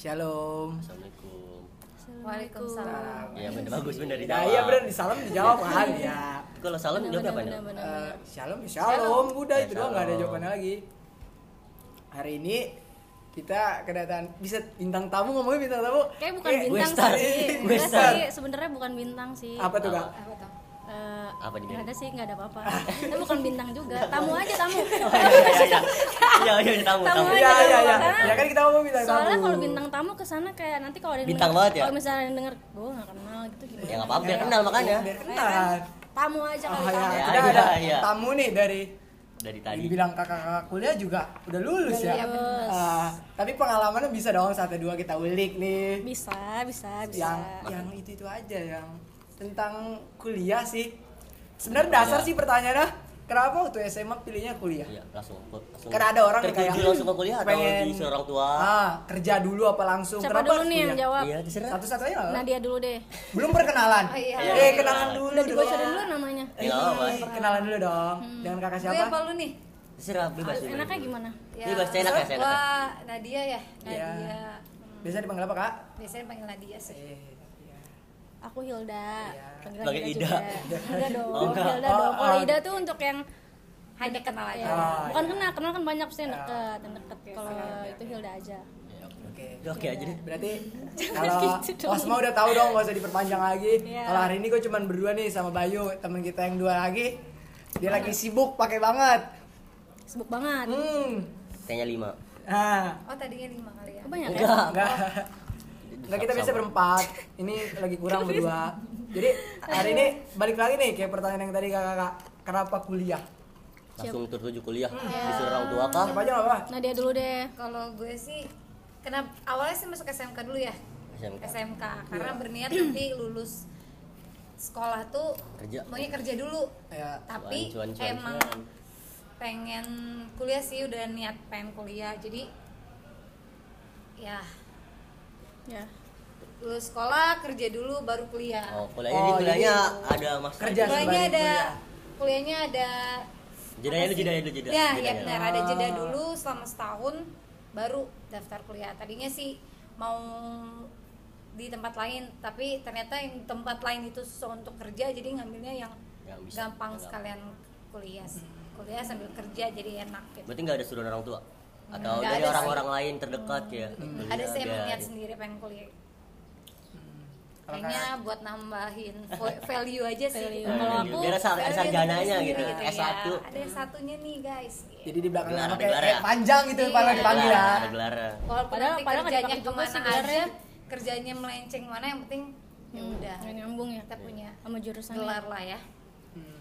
Shalom. Assalamualaikum. Waalaikumsalam. Iya bener bagus bener Ya dijawab. iya benar di salam dijawab kan ya. Kalau salam jawabnya apa nih? Eh, shalom, ya shalom, udah itu doang nggak ada jawabannya lagi. Hari ini kita kedatangan bisa bintang tamu ngomongin bintang tamu. Kayak bukan Eh, bintang sih. Sebenarnya bukan bintang sih. Apa tuh kak? Apa tuh? Apa nih, nggak ada sih, nggak ada apa-apa. Itu bukan bintang juga. Tamu aja tamu. Iya iya iya. Iya iya tamu Tamu aja. Iya iya iya. Ya kan kita ngomong bintang tamu. Soalnya kalau bintang tamu ke sana kayak nanti kalau ada Bintang banget ya? Kalau misalnya ada yang denger, gue nggak kenal gitu gimana? Ya nggak apa-apa biar kenal makanya. Biar kenal. Tamu aja kali ya, tamu. Ya, kita iya, ada iya. tamu nih dari Dari tadi. dibilang kakak-kakak kuliah juga udah lulus ya. Lulus. Ah, tapi pengalamannya bisa dong satu dua kita ulik nih. Bisa, bisa, bisa. yang yang itu itu aja yang tentang kuliah sih sebenarnya dasar Iya. sih pertanyaannya kenapa waktu SMA pilihnya kuliah Iya langsung langsung. Karena ada orang yang kayak, langsung ke kuliah atau di orang tua? ah kerja dulu apa langsung Siapa kenapa dulu nih yang jawab? Iya terserah. satu satu aja nggak? Nadia dulu deh. belum perkenalan Oh, iya. eh Iya. kenalan dulu Udah dibocorin dulu namanya. Ya apa-apa. Eh, kenalan dulu dong dengan kakak Gue siapa apa lu nih? Terserah bebas. bebas. Enaknya gimana? Bebas, enak ya, enak ya. Gua Nadia ya. Iya. Nadia. biasa dipanggil apa kak Biasanya panggil Nadia sih. eh iya. Aku Hilda. Iya. Panggilan Hilda Ida. juga. Enggak dong. Oh, enggak. Hilda Oh, dong. Kalau oh. Ida tuh untuk yang Hanya kenal aja. ya, Oh, bukan iya. kenal, kenal kan banyak pasti yang Ah. deket, yang deket. Kalau itu Hilda aja. Ya, oke. oke Udah, Oke aja deh. Berarti kalau gitu. Osma udah tahu dong, gak usah diperpanjang lagi. Iya. Kalau hari ini gue cuman berdua nih sama Bayu, temen kita yang dua lagi. Dia lagi sibuk pakai banget. Sibuk banget. Hmm. Kayaknya lima. Nah, Oh tadinya lima kali ya. Kebanyak ya? Enggak. enggak. Enggak kita biasa berempat. Ini lagi kurang berdua. Jadi hari ini balik lagi nih kayak pertanyaan yang tadi kakak Kenapa kuliah? Langsung tertuju kuliah. Iya. Disuruh orang tua kah? Siapa aja nggak apa? Nadia dulu deh. Kalau gue sih kenapa awalnya sih masuk SMK dulu ya. SMK. SMK Iya. karena berniat nanti lulus sekolah tuh Kerja. maunya kerja dulu. Ya. Tapi Cuan, cuan, cuan, emang cuan. pengen kuliah sih udah niat pengen kuliah. Jadi ya Ya. lulus sekolah kerja dulu baru kuliah. Oh, kuliahnya Oh, di kuliahnya jadi ada mas kerja kuliahnya ada kuliah. kuliahnya ada Jedanya apa lu sih? jeda dulu jeda. Ya, ya benar ada jeda Ah. dulu selama setahun baru daftar kuliah. Tadinya sih mau di tempat lain, tapi ternyata yang tempat lain itu susah untuk kerja, jadi ngambilnya yang bisa. gampang sekalian kuliah sih. Kuliah sambil kerja jadi enak gitu. Berarti nggak ada suruh orang tua? Atau Nggak dari orang-orang lain terdekat ya? Ada sih emang niat sendiri pengen kuliah. Kalau Kayaknya buat nambahin value aja sih. Value. gitu. Kalau aku, biar asal Value asal diri jananya sendiri gitu, ya. S1 Ada yang satunya nih guys. Jadi di belakang nama ada kayak gelar kayak ya? panjang gitu Iya. kalau dipanggil ya. Ada gelar. Walaupun Padahal- nanti padahal kerjanya ke mana sih gelarnya. aja, kerjanya melenceng mana yang penting ya Hmm, udah. nyambung ya. Kita punya Sama jurusan gelar lah ya. Hmm.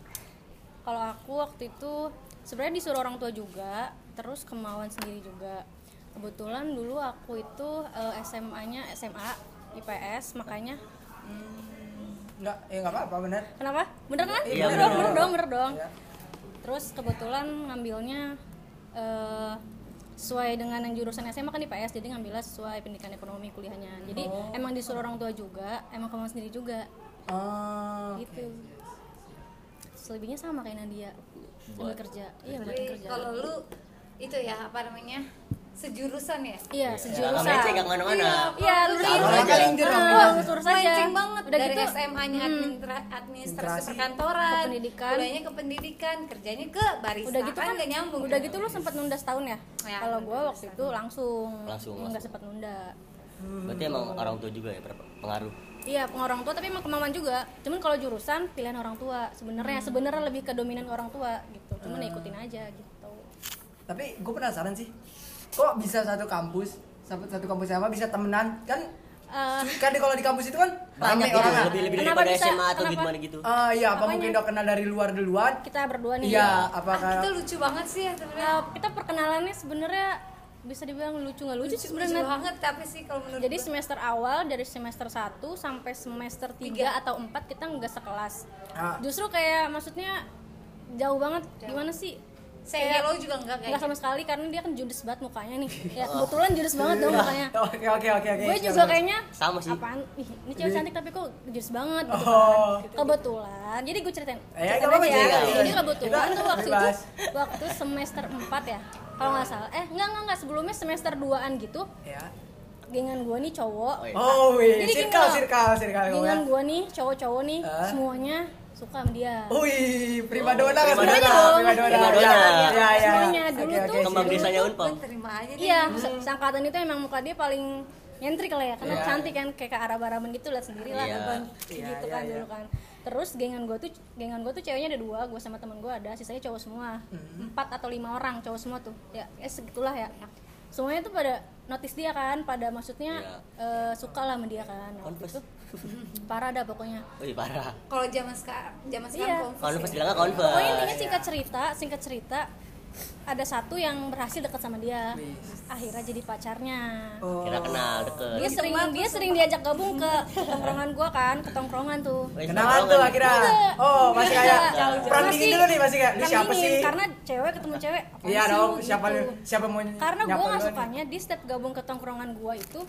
Kalau aku waktu itu sebenarnya disuruh orang tua juga, terus kemauan sendiri juga. Kebetulan dulu aku itu eh, SMA-nya SMA IPS, makanya Enggak, ya enggak apa-apa benar. kenapa? Bener kan? Iya, bener, bener. dong, bener dong, bener dong. Ya. Terus kebetulan ngambilnya eh, sesuai dengan yang jurusan SMA kan IPS, jadi ngambilnya sesuai pendidikan ekonomi kuliahnya. Jadi Oh. emang disuruh orang tua juga, emang kemauan sendiri juga, Oh, gitu. Selebihnya sama kayak Nadia, sambil kerja. Iya, buat Tapi kerja. kalau lu itu ya apa namanya? sejurusan ya? Iya, Nggak sejurusan. melenceng nggak ke mana-mana. Iya, lurus Sama lurus aja. aja. Paling direm. Ah, lurus aja. Banget Udah dari gitu SMA-nya hmm, administra- administrasi Administrasi. perkantoran, Ke pendidikan. kuliahnya ke pendidikan, kerjanya ke barista. udah gitu kan nggak nyambung. Udah gitu lu sempat nunda setahun ya? Ya, Kalau gua waktu itu langsung. Langsung, Enggak langsung. sempat nunda. Berarti emang orang tua juga ya berpengaruh. Iya, pengaruh orang tua tapi emang kemauan juga. Cuman kalau jurusan pilihan orang tua. Sebenarnya sebenarnya lebih ke dominan orang tua gitu. Cuman ya ikutin aja gitu. Tapi gue penasaran sih, kok bisa satu kampus, satu, satu kampus sama bisa temenan kan? Eh, Kan di- kalau di kampus itu kan Banyak gitu, orangnya. lebih lebih Kenapa daripada bisa? SMA atau Kenapa? gimana gitu. Ah iya, apa Apanya? mungkin udah kenal dari luar duluan? kita berdua nih. Iya, Ah, apakah itu lucu banget sih ya sebenarnya. Eh, kita perkenalannya sebenarnya bisa dibilang lucu nggak lucu, sih lucu sebenarnya. banget tapi sih kalau menurut Jadi gue. semester awal dari semester 1 sampai semester 3 Tiga. atau 4 kita nggak sekelas. Ah. Justru kayak maksudnya jauh banget. Gimana sih? Saya lo juga enggak kayak Nggak sama sekali karena dia kan judes banget mukanya nih. Ya kebetulan judes banget dong mukanya. Oke oke oke oke. Gue juga kayaknya Sama sih. apaan? Ih, ini cewek cantik tapi kok judes banget gitu Oh. kan. Kebetulan. Jadi gue ceritain. Eh, ceritain nggak apa-apa, aja ya. ceritain. Jadi kebetulan tuh waktu itu waktu semester 4 ya. Kalau nggak salah. Eh, enggak enggak enggak sebelumnya semester 2-an gitu. Ya. gengan gue nih cowok Oh, iya. Oh, iya. Jadi Circle, circle, circle. gengan gue nih cowok-cowok nih Ah. semuanya suka sama dia Wih, prima dona kan Prima dona. Prima dona. Prima dona. Ya, ya, ya. Semuanya. Dulu Oke, tuh oke, Kembang desanya Unpam. terima aja deh. iya se- seangkatan itu emang muka dia paling nyentrik lah ya karena Iya. cantik kan kayak ke arah-arahan gitu lihat sendiri lah Iya. kan Iya, gitu iya, kan iya. dulu kan terus gengan gue tuh gengan gue tuh ceweknya ada dua gue sama temen gue ada sisanya cowok semua Hmm. empat atau lima orang cowok semua tuh ya, ya segitulah ya semuanya tuh pada notice dia kan pada maksudnya Iya. eh, suka lah sama dia kan Nah, waktu itu parah dah pokoknya Wih parah. Kalau zaman sekarang, zaman Iya. sekarang confess Converse ya. bilangnya pokoknya intinya singkat cerita singkat cerita ada satu yang berhasil dekat sama dia akhirnya jadi pacarnya Oh. Kira kenal deket. dia sering dia sering diajak gabung ke tongkrongan gua kan ke tongkrongan tuh Kenalan tuh akhirnya. Enggak. Oh, masih kayak perang dingin dulu nih masih kayak siapa dingin, sih? karena cewek ketemu cewek Iya dong, siapa gitu. lu- siapa mau karena gua nggak sukanya di step gabung ke tongkrongan gua itu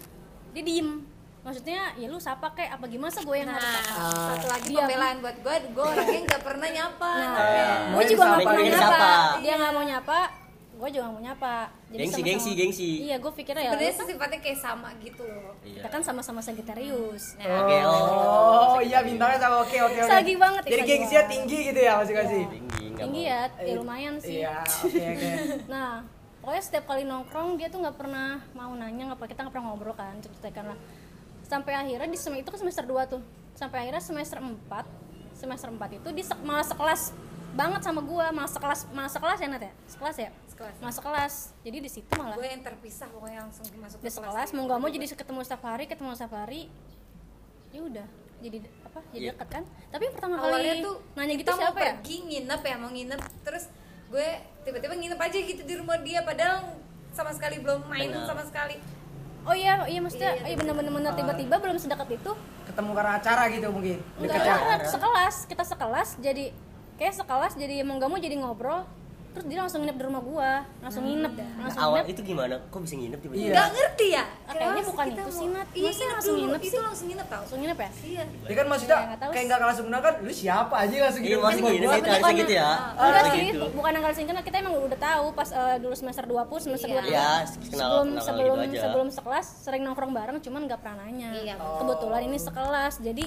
dia diem maksudnya ya lu sapa kayak apa gimana gue yang harus Nah, sapa Ah. satu lagi Diam. pembelaan buat gue, gue orangnya nggak pernah nyapa. nah Eh, gue juga nggak pernah nyapa disapa. dia nggak mau nyapa gue juga nggak mau nyapa Jadi Gengsi, sama-sama- gengsi, gengsi. iya gue pikirnya ya Sebenarnya sih sifatnya kayak sama gitu loh. Iya. kita kan sama-sama Sagittarius Oke, oh. Oh, iya bintangnya sama oke oke oke. Sagi banget, Jadi sagi gengsinya tinggi gitu ya masing-masing. Tinggi, nggak tinggi mau. ya, ya lumayan sih Iya, oke oke. nah pokoknya setiap kali nongkrong dia tuh nggak pernah mau nanya nggak pernah kita nggak pernah ngobrol kan ceritakan lah sampai akhirnya di semester itu kan semester 2 tuh. Sampai akhirnya semester 4 semester 4 itu dia se- malah sekelas banget sama gua. Malah sekelas malah sekelas ya Nat ya? Sekelas ya? Sekelas. malah sekelas. Jadi di situ malah Gue yang terpisah pokoknya langsung masuk ke sekelas mau nggak mau jadi ketemu setiap hari ketemu setiap hari ya udah. Jadi apa? Jadi Iya. dekat kan? Tapi yang pertama Awalnya kali tuh nanya kita gitu mau siapa ya? pergi nginep ya mau nginep. Terus gue tiba-tiba nginep aja gitu di rumah dia padahal sama sekali belum main Kenal. sama sekali. Oh iya iya maksudnya Iya, iya bener-bener bener tiba-tiba belum sedekat itu Ketemu karena acara gitu mungkin. enggak sekelas kita sekelas jadi kayak sekelas jadi mau nggak mau jadi ngobrol terus dia langsung nginep di rumah gua langsung nginep langsung Awal nginep itu gimana? Kok bisa nginep tiba-tiba? Iya. Nggak ngerti ya? Kayaknya bukan kita itu mau- sih, Nat. Iya nginep langsung dulu, nginep itu sih? langsung nginep tau. langsung nginep ya Iya. Ya kan maksudnya Iya, nggak tahu kayak sih. nggak langsung kenal kan lu siapa aja langsung Iya, gitu. masih gua- sih, harusnya gitu ya. enggak sih gitu. bukan angkat singkat kita emang udah tahu pas eh, dulu semester 2 pun semester Iya. 2 Iya, kenal sebelum sebelum gitu aja. sebelum sekelas sering nongkrong bareng cuman nggak pernah nanya Iya. kebetulan ini sekelas jadi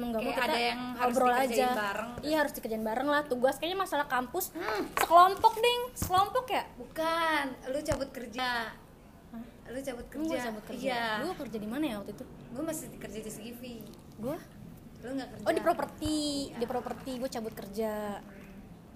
mau nggak mau kita ada yang harus ngobrol aja. bareng. iya harus dikerjain bareng lah. Tugas kayaknya masalah kampus sekelompok ding. Sekelompok ya? Bukan, lu cabut kerja. Lu cabut Emang kerja. gue cabut kerja. Iya. gue kerja di mana ya waktu itu? Gue masih kerja di CGV. gue Lu nggak kerja. oh di properti. Di properti. Gue cabut kerja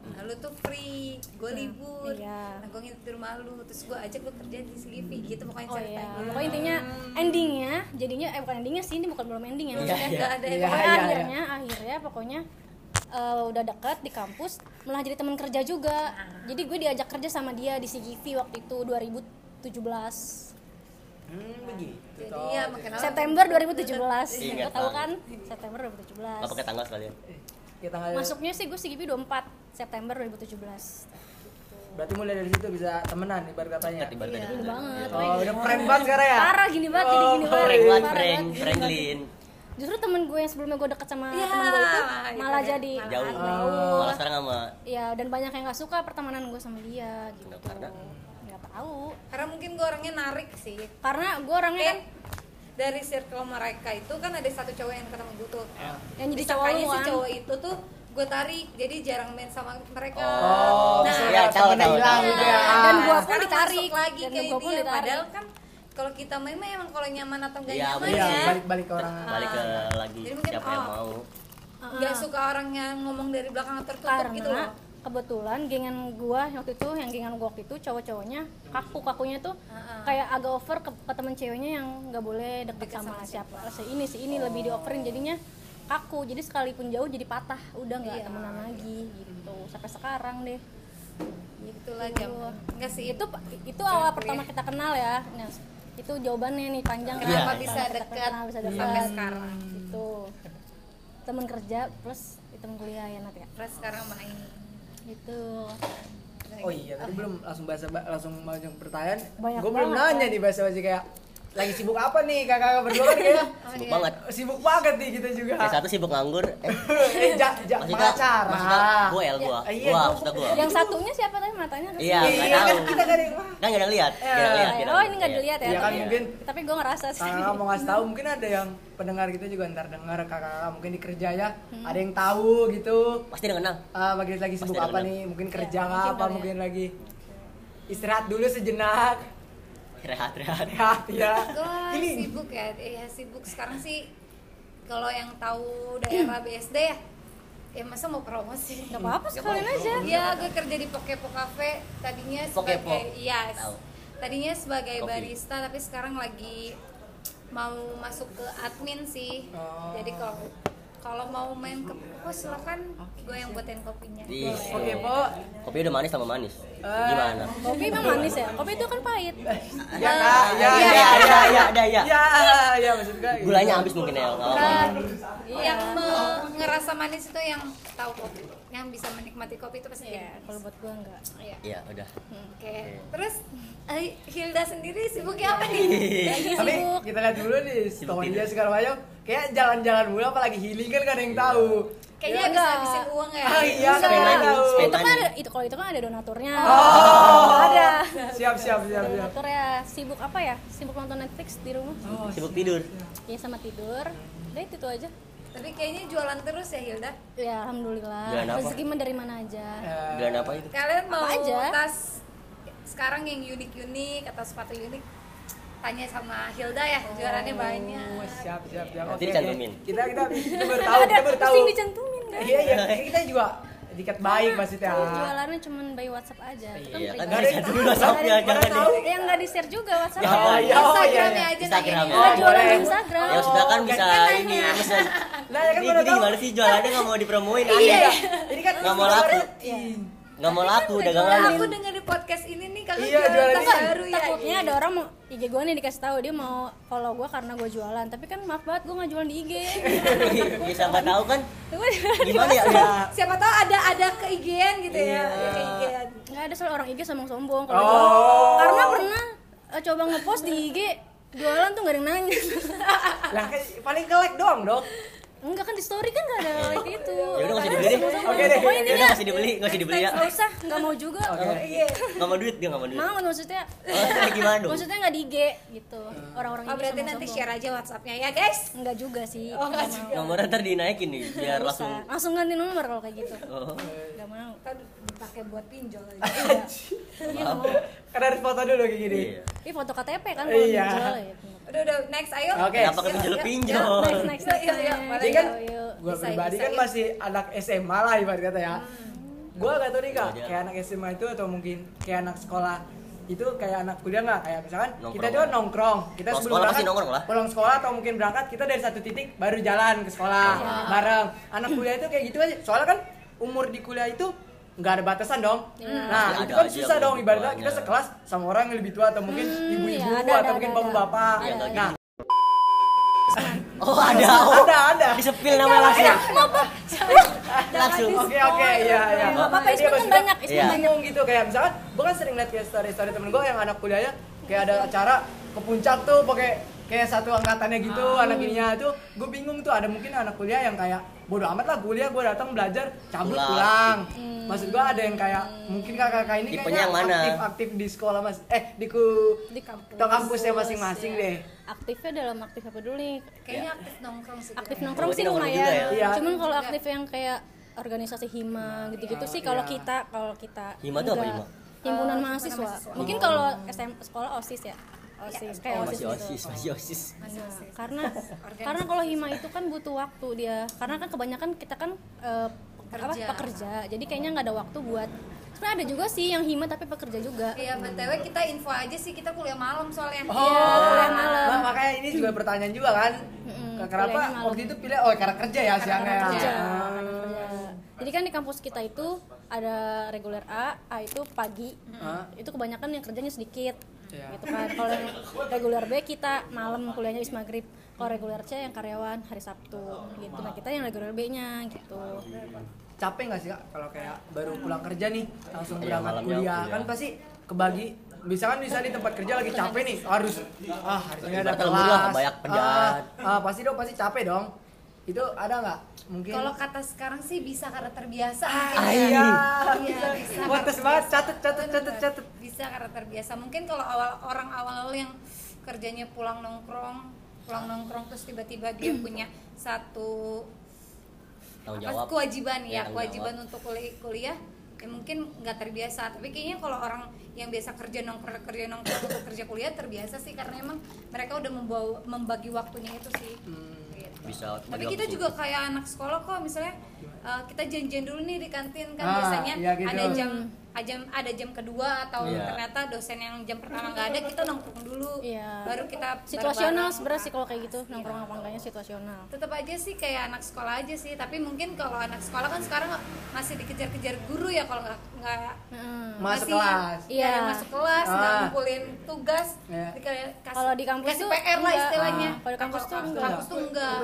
Nah, lu tuh free, gue libur. iya. Nah, gue nginep di rumah lu, terus gue ajak lu kerja di CGV gitu pokoknya oh ceritanya. iya pokoknya intinya endingnya jadinya eh bukan endingnya sih ini bukan belum ending ya maksudnya iya. Nggak ada yang Iya, pokoknya iya, iya. akhirnya akhirnya pokoknya eh, udah dekat di kampus malah jadi teman kerja juga jadi gue diajak kerja sama dia di CGV waktu itu 2017 Hmm, begitu. Jadi ya makin September 2017 Ingat gue tahu kan September 2017 Nggak pakai tanggal sekalian. Kita nggak masuknya sih gue CGV 24 September 2017 Berarti mulai dari situ bisa temenan ibarat katanya. Ibaratnya Iya. Gini banget Oh, udah keren banget sekarang ya. parah gini banget jadi gini Oh, banget Frank banget, gini Franklin. justru temen gue yang sebelumnya gue deket sama Iya, temen gue itu malah gitu malah deh. jadi Jauh. jauh Malah sekarang sama Iya, dan banyak yang nggak suka pertemanan gue sama dia gitu. Karena? Nggak tahu. karena mungkin gue orangnya narik sih. Karena gue orangnya kan dari circle mereka itu kan ada satu cowok yang ketemu gue tuh. yang jadi cowok si cowok itu tuh gue tarik, jadi jarang main sama mereka. Oh, nah, ya, tahu, tahu, hilang tahu. gitu ya. Dan gua pun ditarik. lagi Dan kayak dia. ditarik. Padahal kan kalau kita main mah emang kalau nyaman atau enggak Iya, nyaman ya. balik-balik ke orang. balik ke lagi Jadi mungkin, siapa yang oh, mau. Nggak suka orang yang ngomong dari belakang tertutup karena gitu loh. Kebetulan gengan gua waktu itu yang gengan gua waktu itu cowok-cowoknya kaku kakunya tuh kayak agak over ke, ke temen ceweknya yang nggak boleh deket Deket sama, sama siapa. si ini si ini lebih dioverin jadinya kaku. Jadi sekalipun jauh jadi patah. Udah nggak Iya. temenan lagi gitu. Sampai sekarang deh. Itulah jam. Enggak sih itu itu awal pertama kita kenal ya. Nah, itu jawabannya nih panjang Kenapa Iya. bisa dekat bisa dekat sampai sekarang. itu temen kerja plus temen kuliah ya Nat ya? Terus sekarang main. Gitu. Oh iya, tadi belum langsung bahasa langsung langsung pertanyaan. Gue belum nanya nih bahasa bahasa kayak lagi sibuk apa nih kakak berdua kan kayak Sibuk iya. banget. sibuk banget nih kita juga Yang satu sibuk nganggur. Eh, eh ja, ja, maksudnya, pengacara maksudnya goel gua. Iya, Gua, gua- maksudnya gua. yang satunya siapa tadi matanya kan Iya, iya kan kita gak ada yang Kan gak ada lihat. Iya. Gak ada lihat. Oh, gak ini nggak lihat. dilihat ya Iya kan, tapi, mungkin. tapi gue ngerasa sih kakak mau ngasih tahu mungkin ada yang pendengar kita juga ntar dengar kakak mungkin di kerja ya ada yang tahu gitu Pasti udah kenal. ah bagi lagi sibuk apa nih mungkin kerja Ya, apa ya. mungkin lagi istirahat dulu sejenak Rehat, rehat. ya ya Gue ini sibuk ya, ya sibuk sekarang sih kalau yang tahu daerah BSD ya ya masa mau promosi nggak apa-apa sekalian aja ya gue kerja di Pokepo Cafe tadinya Pokepo? sebagai iya Tahu. tadinya sebagai Kopi. barista tapi sekarang lagi mau masuk ke admin sih Oh. jadi kalau kalau mau main ke pos silakan gue yang buatin kopinya Iya. oke po Kopi udah manis sama manis. Eh. Gimana? kopi emang manis ya kopi itu kan pahit ya kak ya Iya, ya iya, iya, ada ya. ya ya maksud gue gitu. Gulanya habis mungkin ya. Nah, Iya. yang me- ngerasa manis itu yang tahu kopi yang bisa menikmati kopi itu pasti Iya, manis. kalau buat gue enggak. Iya. Iya, udah. Oke. Terus eh, Hilda sendiri sibuknya apa nih? lagi tapi sibuk. kita lihat dulu nih Sibuk story tidur. dia segala macam kayak jalan-jalan mulu apalagi healing kan gak ada yang tahu. Kayaknya Ya, bisa habisin uang ya. Ah, iya, Bisa. spend money, spend itu kan ada itu kalau itu kan ada donaturnya. Oh. Ada. Siap siap siap siap. Donatur ya. Sibuk apa ya? Sibuk nonton Netflix di rumah? Oh, Sibuk tidur. ya sama tidur. Udah itu aja Tapi kayaknya jualan terus ya Hilda. ya alhamdulillah Jualan apa? rezeki dari mana aja Dan apa itu? Kalian mau aja? tas sekarang yang unik-unik atau sepatu unik? Tanya sama Hilda ya, jualannya banyak. Oh, siap siap siap. Nanti Oke, dicantumin. Kita kita kita baru tahu, ada kita baru tahu. dicantumin kan Iya iya, kita juga dikat baik maksudnya. Kalau jualannya cuma by WhatsApp aja Iya, kan pribadi. bisa dulu WhatsApp-nya, ada jangan di- yang nggak di share juga WhatsApp Oh, iya, oh, iya, Instagramnya iya. aja Instagram ya. Nggak jualan di Instagram Ya sudah kan Oh, bisa kan- ini mesen. Nah, ya kan jadi tahu. gimana sih jualannya nggak mau dipromoin? Iya. Aneh. Ini kan Nggak mau laku. Iya. Nggak mau laku Nah, dagangan. aku dengar di podcast ini nih kakak Iya, jualan jualan tas ini. baru ya. takutnya ada orang mau IG gue nih dikasih tahu dia mau follow gue karena gue jualan tapi kan maaf banget gue nggak jualan di IG Ya siapa tahu kan gimana ya? Siapa tahu ada ada keigian gitu ya, Iya. keigian. nggak ada soal orang IG sombong-sombong kalau Oh. karena pernah eh, coba ngepost di IG jualan tuh nggak ada yang nanya Lah paling ke like doang dong. Enggak kan di story kan nggak ada like itu Ya udah nggak usah dibeli deh. Oke deh. Ya udah nggak usah dibeli, nggak usah dibeli ya. nggak usah nggak mau juga Oke. Iya. Nggak mau duit dia nggak mau duit. mau maksudnya Oh, gimana dong? maksudnya nggak di IG gitu orang-orang Oh, IG berarti nanti share aja WhatsAppnya ya, guys. enggak juga sih Oh, nggak Nggak juga. mau. Nomornya ntar dinaikin nih biar langsung. langsung ganti nomor kalau kayak gitu Oh. nggak mau Kan dipakai buat pinjol aja. iya iya Karena harus foto dulu kayak gini. Iya. ini foto KTP kan kalau Iya. dijual ya Udah udah next ayo. Oke. Kenapa ke pinjol pinjol? next next next. Jadi kan Bisa, pribadi kan masih anak SMA lah ibarat kata ya. Gua gak tau nih kak, kayak anak SMA itu atau mungkin kayak anak sekolah itu kayak anak kuliah nggak kayak misalkan kita Nongkrong. tuh nongkrong kita Kalau sebelum berangkat nongkrong lah. pulang sekolah atau mungkin berangkat kita dari satu titik baru jalan ke sekolah Iya. bareng anak kuliah itu kayak gitu aja soalnya kan umur di kuliah itu nggak ada batasan dong nah Pasti itu kan aja susah dong ibaratnya kita sekelas sama orang yang lebih tua atau mungkin ibu-ibu iya, ada, ada, atau mungkin ada, ada. bapak-bapak Iya, nggak nah Oh ada. Oh. ada ada Disepil namanya langsung. Langsung. Oke oke iya iya. Nggak apa-apa, Jadi Isma kan banyak, Iya. bingung gitu kayak misalkan gue kan sering liat kayak story story temen gue yang anak kuliahnya kayak ada acara ke puncak tuh pakai kayak satu angkatannya gitu anak ininya tuh gue bingung tuh ada mungkin anak kuliah yang kayak bodo amat lah kuliah gue datang belajar cabut Pulang. pulang, maksud gue ada yang kayak mungkin kakak-kakak ini Tipenya kayaknya mana? aktif aktif di sekolah mas eh di ku di kampus atau kampusnya masing-masing Iya. deh aktifnya dalam aktif apa dulu nih Kayaknya aktif nongkrong sih. aktif nongkrong sih lumayan ya? Iya. cuman kalau aktif yang kayak organisasi hima gitu-gitu sih kalau iya. kita kalau kita Hima tuh apa hima? himpunan Eh, mahasiswa mahasiswa. mungkin kalau SM sekolah osis ya osis kayak Oh, osis masih gitu osis, masih osis. Nah, karena karena kalau hima itu kan butuh waktu dia karena kan kebanyakan kita kan eh, apa Kerja. pekerja jadi kayaknya nggak ada waktu buat sebenarnya ada juga sih yang hima tapi pekerja juga Iya, BTW kita info aja sih kita kuliah malam soalnya. Oh, Iya, kuliah malam. Nah, makanya ini juga pertanyaan juga kan. Mm-mm, Kenapa waktu itu pilih oh karena kerja ya siangnya. kerja, Ah. karena kerja. Jadi kan di kampus kita itu ada reguler A, A itu pagi. Hah? Itu kebanyakan yang kerjanya sedikit. Iya. Gitu kan. Kalau yang reguler B kita malam kuliahnya bis maghrib. Kalau reguler C yang karyawan hari Sabtu gitu. Nah, kita yang reguler B-nya gitu. capek nggak sih kak kalau kayak baru pulang kerja nih langsung Iya, berangkat kuliah kuliah. kan pasti kebagi misalkan misalnya di tempat kerja lagi capek nih harus ah hari ini ada kelas banyak ah, kerjaan. ah, pasti dong pasti capek dong itu ada nggak mungkin Kalau kata sekarang sih bisa karena terbiasa ah, ya. iya Iya, bisa tes banget terbiasa. catet catet catet Bener-bener. catet Bisa karena terbiasa. Mungkin kalau awal orang awal yang kerjanya pulang nongkrong, pulang nongkrong terus tiba-tiba dia punya satu apa, jawab kewajiban ya, tanggung kewajiban jawab. untuk kuliah, kuliah ya mungkin nggak terbiasa tapi kayaknya kalau orang yang biasa kerja nongkrong kerja nongkrong untuk kerja kuliah terbiasa sih karena emang mereka udah membawa membagi waktunya itu sih Gitu. bisa tapi kita waktu. juga kayak anak sekolah kok misalnya uh, kita janjian dulu nih di kantin kan Ah, biasanya iya gitu. ada jam jam ada jam kedua atau Iya. ternyata dosen yang jam pertama nggak ada kita nongkrong dulu Iya. baru kita situasional sebenarnya sih kalau kayak gitu nongkrong apa enggaknya situasional tetap aja sih kayak anak sekolah aja sih tapi mungkin kalau anak sekolah kan sekarang masih dikejar-kejar guru ya kalau nggak nggak Heeh. Masuk masih- kelas. iya Iya. masuk kelas nggak Ah. ngumpulin tugas Iya. kasih- Kalau di kampus kasih tuh PR lah istilahnya Ah, kalau di kampus tuh enggak. kampus tuh enggak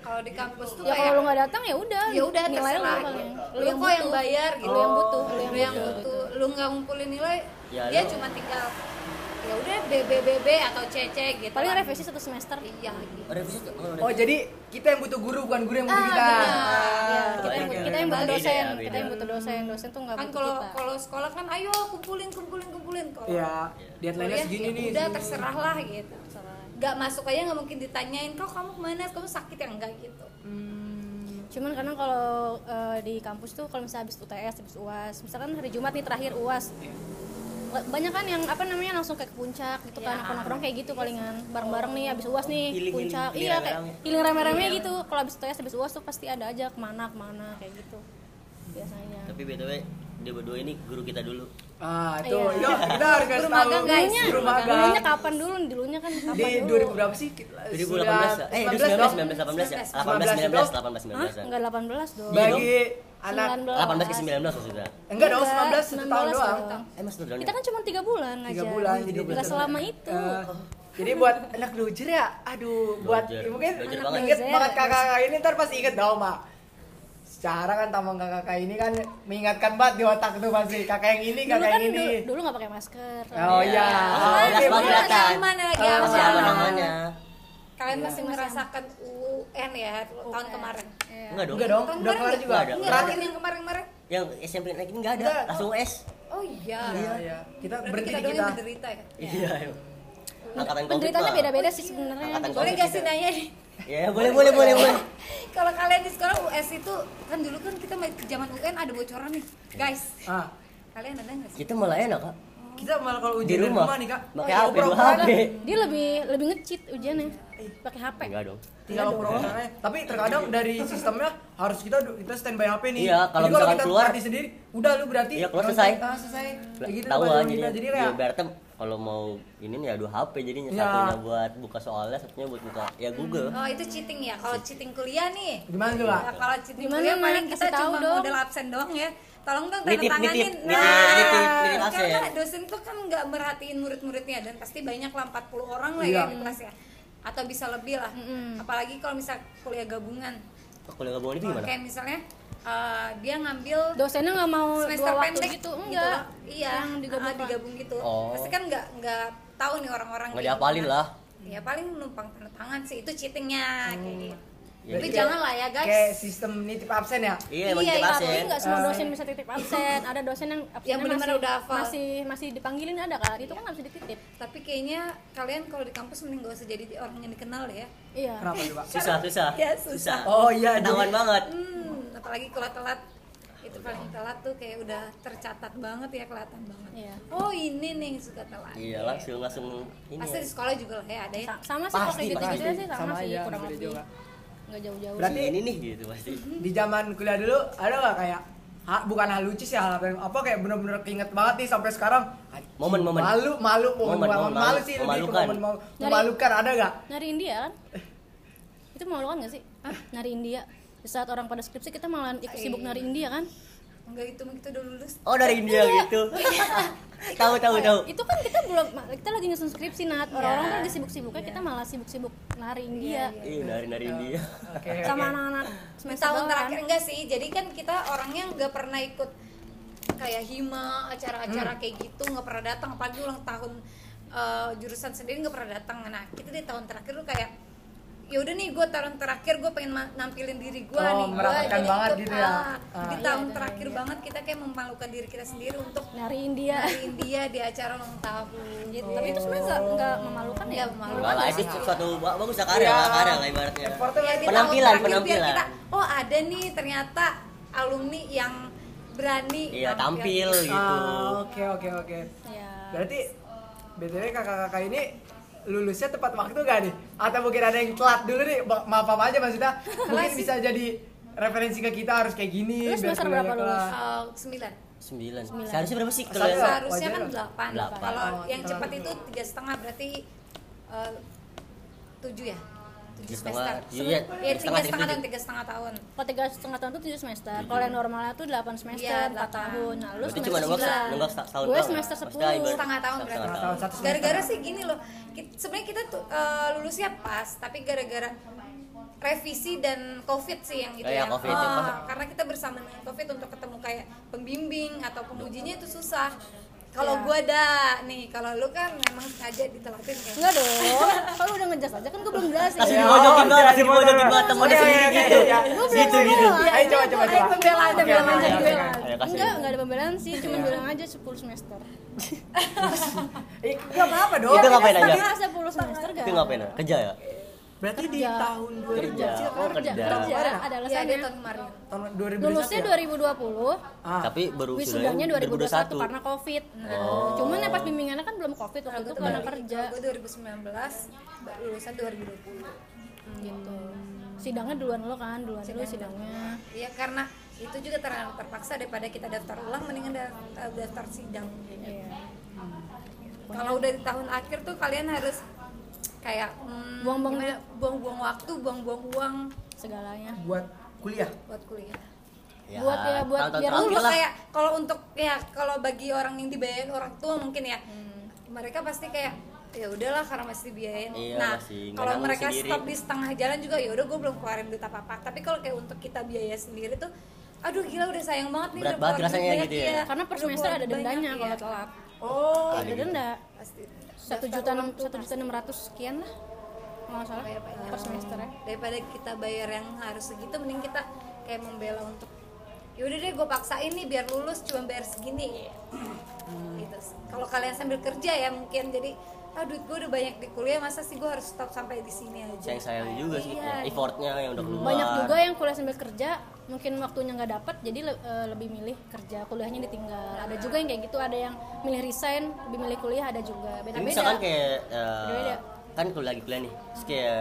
kalau di kampus tuh ya kalau lu nggak datang ya udah ya udah nilai lu lu, kok yang bayar gitu lu yang butuh lu yang yang butuh butuh lu nggak ngumpulin nilai Ya, dia lu- cuma tinggal ya udah BBBB atau CC gitu paling lah. revisi satu semester iya gitu. Oh, revisi jadi kita yang butuh guru bukan guru yang butuh Ah, kita. Iya, Ah, kita yang kita butuh ya, dosen beda. kita yang butuh dosen dosen tuh nggak kan butuh kalau kalau sekolah kan ayo kumpulin kumpulin kumpulin kalau Iya, deadline-nya kuliah, segini ya nih. udah segini. terserah lah gitu nggak masuk aja nggak mungkin ditanyain kau kamu ke mana kamu sakit ya enggak gitu Hmm, cuman kadang kalau eh, di kampus tuh kalau misalnya habis UTS habis uas misalkan hari Jumat nih terakhir uas banyak kan yang apa namanya langsung kayak ke puncak gitu kan Iya. nongkrong nongkrong kayak gitu palingan bareng-bareng nih habis uas nih Healing, puncak. Healing, iya healing kayak healing rame-rame gitu. Kalau habis UTS habis uas tuh pasti ada aja ke mana ke mana kayak gitu biasanya. Tapi BTW dia berdua ini guru kita dulu. ah itu Iya. itu kita harus kasih Guru tahu magang, guys. guru Guru magang dulunya kapan dulu dulunya kan kapan di dulu 2000 berapa sih Kita- 2018 ya? Eh, 19 19 dong. 19 18 ya? 19 18 19 dong. 18 Hah? 19. Enggak 18 dong. Dong. bagi anak 18 ke 19 maksudnya. enggak dong Enggak, 19 satu tahun 19 doang. Eh, Mas Nurdan. Kita kan cuma 3 bulan aja. tiga bulan jadi Enggak selama itu. Eh, jadi buat anak dojer ya aduh buat ya mungkin inget banget kakak-kakak ini ntar pasti inget dong mak secara kan tampang kakak-kakak ini kan mengingatkan banget di otak tuh pasti kakak yang ini dulu kakak kan yang ini dulu, dulu nggak pakai masker. oh iya Oh, Oh, banget boleh. lagi kelihatan. aman lagi Oh, namanya? kalian masih merasakan UN ya tahun kemarin Iya. Enggak dong. enggak dong Tahun udah kemarin kelar juga ada. Enggak, terakhir yang kemarin-kemarin Yang SMP naik ini enggak ada, Enggak. langsung S. oh iya iya iya kita Berarti berhenti kita kita yang menderita ya Iya. Angkatan. Penderitanya beda-beda sih sebenarnya. Boleh gak sih nanya nih Ya, boleh boleh boleh boleh. kalau kalian di sekolah US itu kan dulu kan kita main ke zaman UN ada bocoran nih guys ah kalian ada nggak sih Kita malah enak, Kak. kita malah kalau Di ujian dari rumah. rumah nih kak Pakai Oh, HP. HP. Dia lebih lebih ngecit ujiannya. Pakai HP. Enggak dong. tinggal oper-oper aja. tapi terkadang dari sistemnya harus kita kita standby HP nih Iya, kalau misalkan kita keluar- sendiri udah lu berarti Iya, keluar selesai. selesai Kayak gitu Tahu aja jadi. jadi Ya, kayak kalau mau ini nih ya dua HP jadinya Iya. satunya buat buka soalnya, satunya buat buka ya Google. oh itu cheating ya kalau cheating kuliah nih gimana tuh Nah, kalau cheating Gimana, kuliah paling kita cuma dong. modal absen doang ya tolong dong tanda Nitip, tanganin nitip, nitip, nitip, nitip absen. karena dosen tuh kan nggak merhatiin murid-muridnya dan pasti banyak lah 40 orang lah Iya. ya di kelas ya atau bisa lebih lah Mm-mm. apalagi kalau misal kuliah gabungan Kuliah gabungan itu gimana? kayak misalnya uh, dia ngambil Dosennya nggak mau semester dua waktu pendek gitu, loh. enggak. iya Yang digabung. ah, digabung gitu Oh. pasti kan nggak nggak tahu nih orang-orang Nggak diapalin lah. ya paling numpang tanda tangan sih itu cheatingnya kayak gitu Ya, tapi gitu. jangan lah ya guys kayak sistem nitip absen ya Iya, Iya, iya, Tapi nggak semua Ah. dosen bisa titip absen. Ada dosen yang absennya Yang benar-benar masih, udah hafal. masih masih dipanggilin ada kan? Itu kan nggak bisa dititip. tapi kayaknya kalian kalau di kampus mending gak usah jadi orang yang dikenal ya Iya. kenapa kak Susah, susah. Ya, susah. oh iya Ketahuan jadi- banget. hmm, apalagi kalau telat itu paling telat tuh kayak udah tercatat banget ya kelihatan banget Iya. oh ini nih yang suka telat Iya, langsung langsung ini. pasti ya. di sekolah juga lah ya ada ya Sa- Sama sih kalau Pasti, kayak gitu-gitu sih sama, Sama sih kurang lebih. juga. Nggak jauh-jauh. Berarti- ini nih gitu pasti. di zaman kuliah dulu ada nggak kayak ha, bukan hal lucu sih hal yang apa kayak bener-bener keinget banget nih sampai sekarang Momen-momen. malu malu momen, Momen, malu, momen malu sih lebih ke Memalukan. momen memalukan ada nggak Nyari India kan? Itu memalukan nggak sih? Nyari India. Di saat orang pada skripsi kita malah ikut sibuk nyari India kan? Enggak itu kita udah lulus Oh, dari India gitu. tahu tahu tahu. Itu kan kita belum kita lagi nyusun skripsi Nat. Orang-orang Iya. kan lagi sibuk-sibuknya, kita malah sibuk-sibuk nari India. Ih, dari dari India. oke Sama anak-anak tahun terakhir kan? enggak sih jadi kan kita orangnya nggak pernah ikut kayak hima acara-acara kayak gitu nggak pernah datang apalagi ulang tahun eh, jurusan sendiri nggak pernah datang nah kita di tahun terakhir tuh kayak ya udah nih gue tahun terakhir gue pengen nampilin diri gue Oh, nih gue merapatkan banget gitu ya. ah, Ah. di Iya, tahun ada terakhir India. banget kita kayak memalukan diri kita sendiri untuk nyariin dia nyariin dia di acara ulang tahun gitu tapi itu sebenarnya nggak nggak memalukan ya memalukan. Lah, itu suatu ba- bagus lah karya Iya. lah karya lah ibaratnya. Ya. Penampilan, penampilan. kita, oh ada nih ternyata alumni yang berani Iya, tampil gitu. Ah, Oke oke oke. ya Berarti btw kakak-kakak ini lulusnya tepat waktu gak nih? Atau mungkin ada yang telat dulu nih? Maaf apa aja maksudnya? Mungkin bisa jadi referensi ke kita harus kayak gini. Terus semester berapa lulus? Eh, sembilan Sembilan. Seharusnya berapa sih kalau seharusnya kan delapan Delapan. kalau Oh, yang cepat itu tiga setengah berarti eh, tujuh ya tujuh Tiga semester. setengah, iya, ya tiga tiga setengah, tujuh. tiga setengah tahun. Kalau tiga setengah tahun tuh tujuh semester. Kalau yang normalnya tuh delapan semester Iya, empat tahun. Nah lu semester sembilan. gue ya? semester sepuluh. Setengah tahun setengah berarti. tahun. Gara-gara sih gini loh. Sebenarnya kita tuh eh, lulusnya pas tapi gara-gara revisi dan covid sih yang itu Oh, iya, ya. COVID, Ah, ya, karena kita bersama dengan covid untuk ketemu kayak pembimbing atau pengujinya itu susah kalau Iya. gua ada nih kalau lu kan memang sengaja ditelatin kan enggak dong kalau udah ngejas aja kan gue belum jelasin Kasih Iya. dimojokin Oh, banget, iya, kasih dimojokin banget temennya Oke, sendiri oke, gitu. iya. Gue belum Gitu gitu. ngomong. Ayo coba coba Ayo coba. pembelaan, pembelaan, kasih. enggak enggak ada pembelaan sih cuma bilang aja 10 semester nggak apa-apa dong. Itu ngapain aja? Setengah 10 semester gak Itu ngapain? ya? Kerja ya? Berarti di Kerja. tahun 2000 Kerja. Oh, kerja kerja. kerja ada ya dia alasannya tahun kemarin tahun 2021 lulusnya ya? 2020 Ah. Tapi baru wisudanya 2021 karena covid Oh. cuman yang pas bimbingannya kan belum covid waktu itu karena kerja gue 2019 lulusan 2020 gitu sidangnya duluan lo kan duluan dulu sidangnya Iya karena itu juga ter- terpaksa daripada kita daftar ulang mendingan da- eh, daftar sidang. Iya. Kalau udah di tahun akhir tuh kalian harus kayak hmm, Buang-buang gimana? buang-buang waktu, buang-buang uang segalanya buat kuliah. buat kuliah. Ya, Buat ya, buat biar lah. kayak kalau untuk ya kalau bagi orang yang dibayarin orang tua mungkin ya mereka pasti kayak ya udahlah karena masih dibiayain. Iya, nah kalau mereka sendiri. stop di setengah jalan juga ya udah gue belum keluarin duit apa apa. Tapi kalau kayak untuk kita biaya sendiri tuh aduh gila udah sayang banget nih Berat udah banget rasanya gitu ya. iya. karena per semester ada dendanya banyak, kalau telat Oh, ada denda pasti satu juta enam satu juta enam ratus sekian lah nggak salah Bayar banyak. per semester ya. Daripada kita bayar yang harus segitu mending kita kayak membela untuk yaudah deh gue paksain nih biar lulus cuma bayar segini. Gitu. Sih. kalau kalian sambil kerja ya mungkin. Jadi ah duit gue udah banyak di kuliah masa sih gue harus stop sampai di sini aja? Sayang sayang juga sih Iya. effortnya yang udah keluar. Banyak juga yang kuliah sambil kerja mungkin waktunya nggak dapat jadi le- eh, lebih milih kerja kuliahnya ditinggal. Ada juga yang kayak gitu ada yang milih resign lebih milih kuliah ada juga. Beda beda misalkan kayak Beda-beda. kan kuliah lagi kuliah nih terus kayak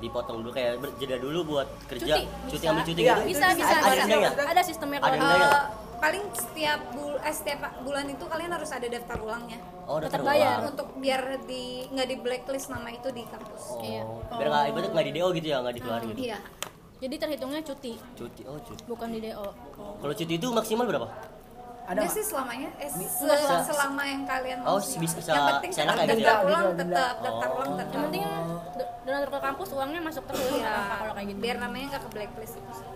dipotong dulu kayak jeda dulu buat kerja Cuti, cuti bisa. ambil cuti Iya, gitu. bisa bisa. ada bisa. denda nggak? ada sistemnya Ada kalau paling setiap bul eh, setiap bulan itu kalian harus ada daftar ulangnya. Oh terulang. bayar. untuk biar di nggak di blacklist nama itu di kampus. Oh Iya. biar nggak ibaratnya nggak di do gitu ya nggak dikeluarin gitu? iya. Jadi terhitungnya cuti. Cuti oh cuti. Bukan di do kalau cuti itu maksimal berapa? Ada sih selamanya. Eh, se- selama yang kalian Oh, mau. bisa- bisa yang penting gitu daftar ya? ulang tetap daftar Oh. ulang tetap yang penting do- donatur ke kampus uangnya masuk terus. Iya, apa-apa kalau kayak gitu. Biar namanya nggak ke blacklist itu sih.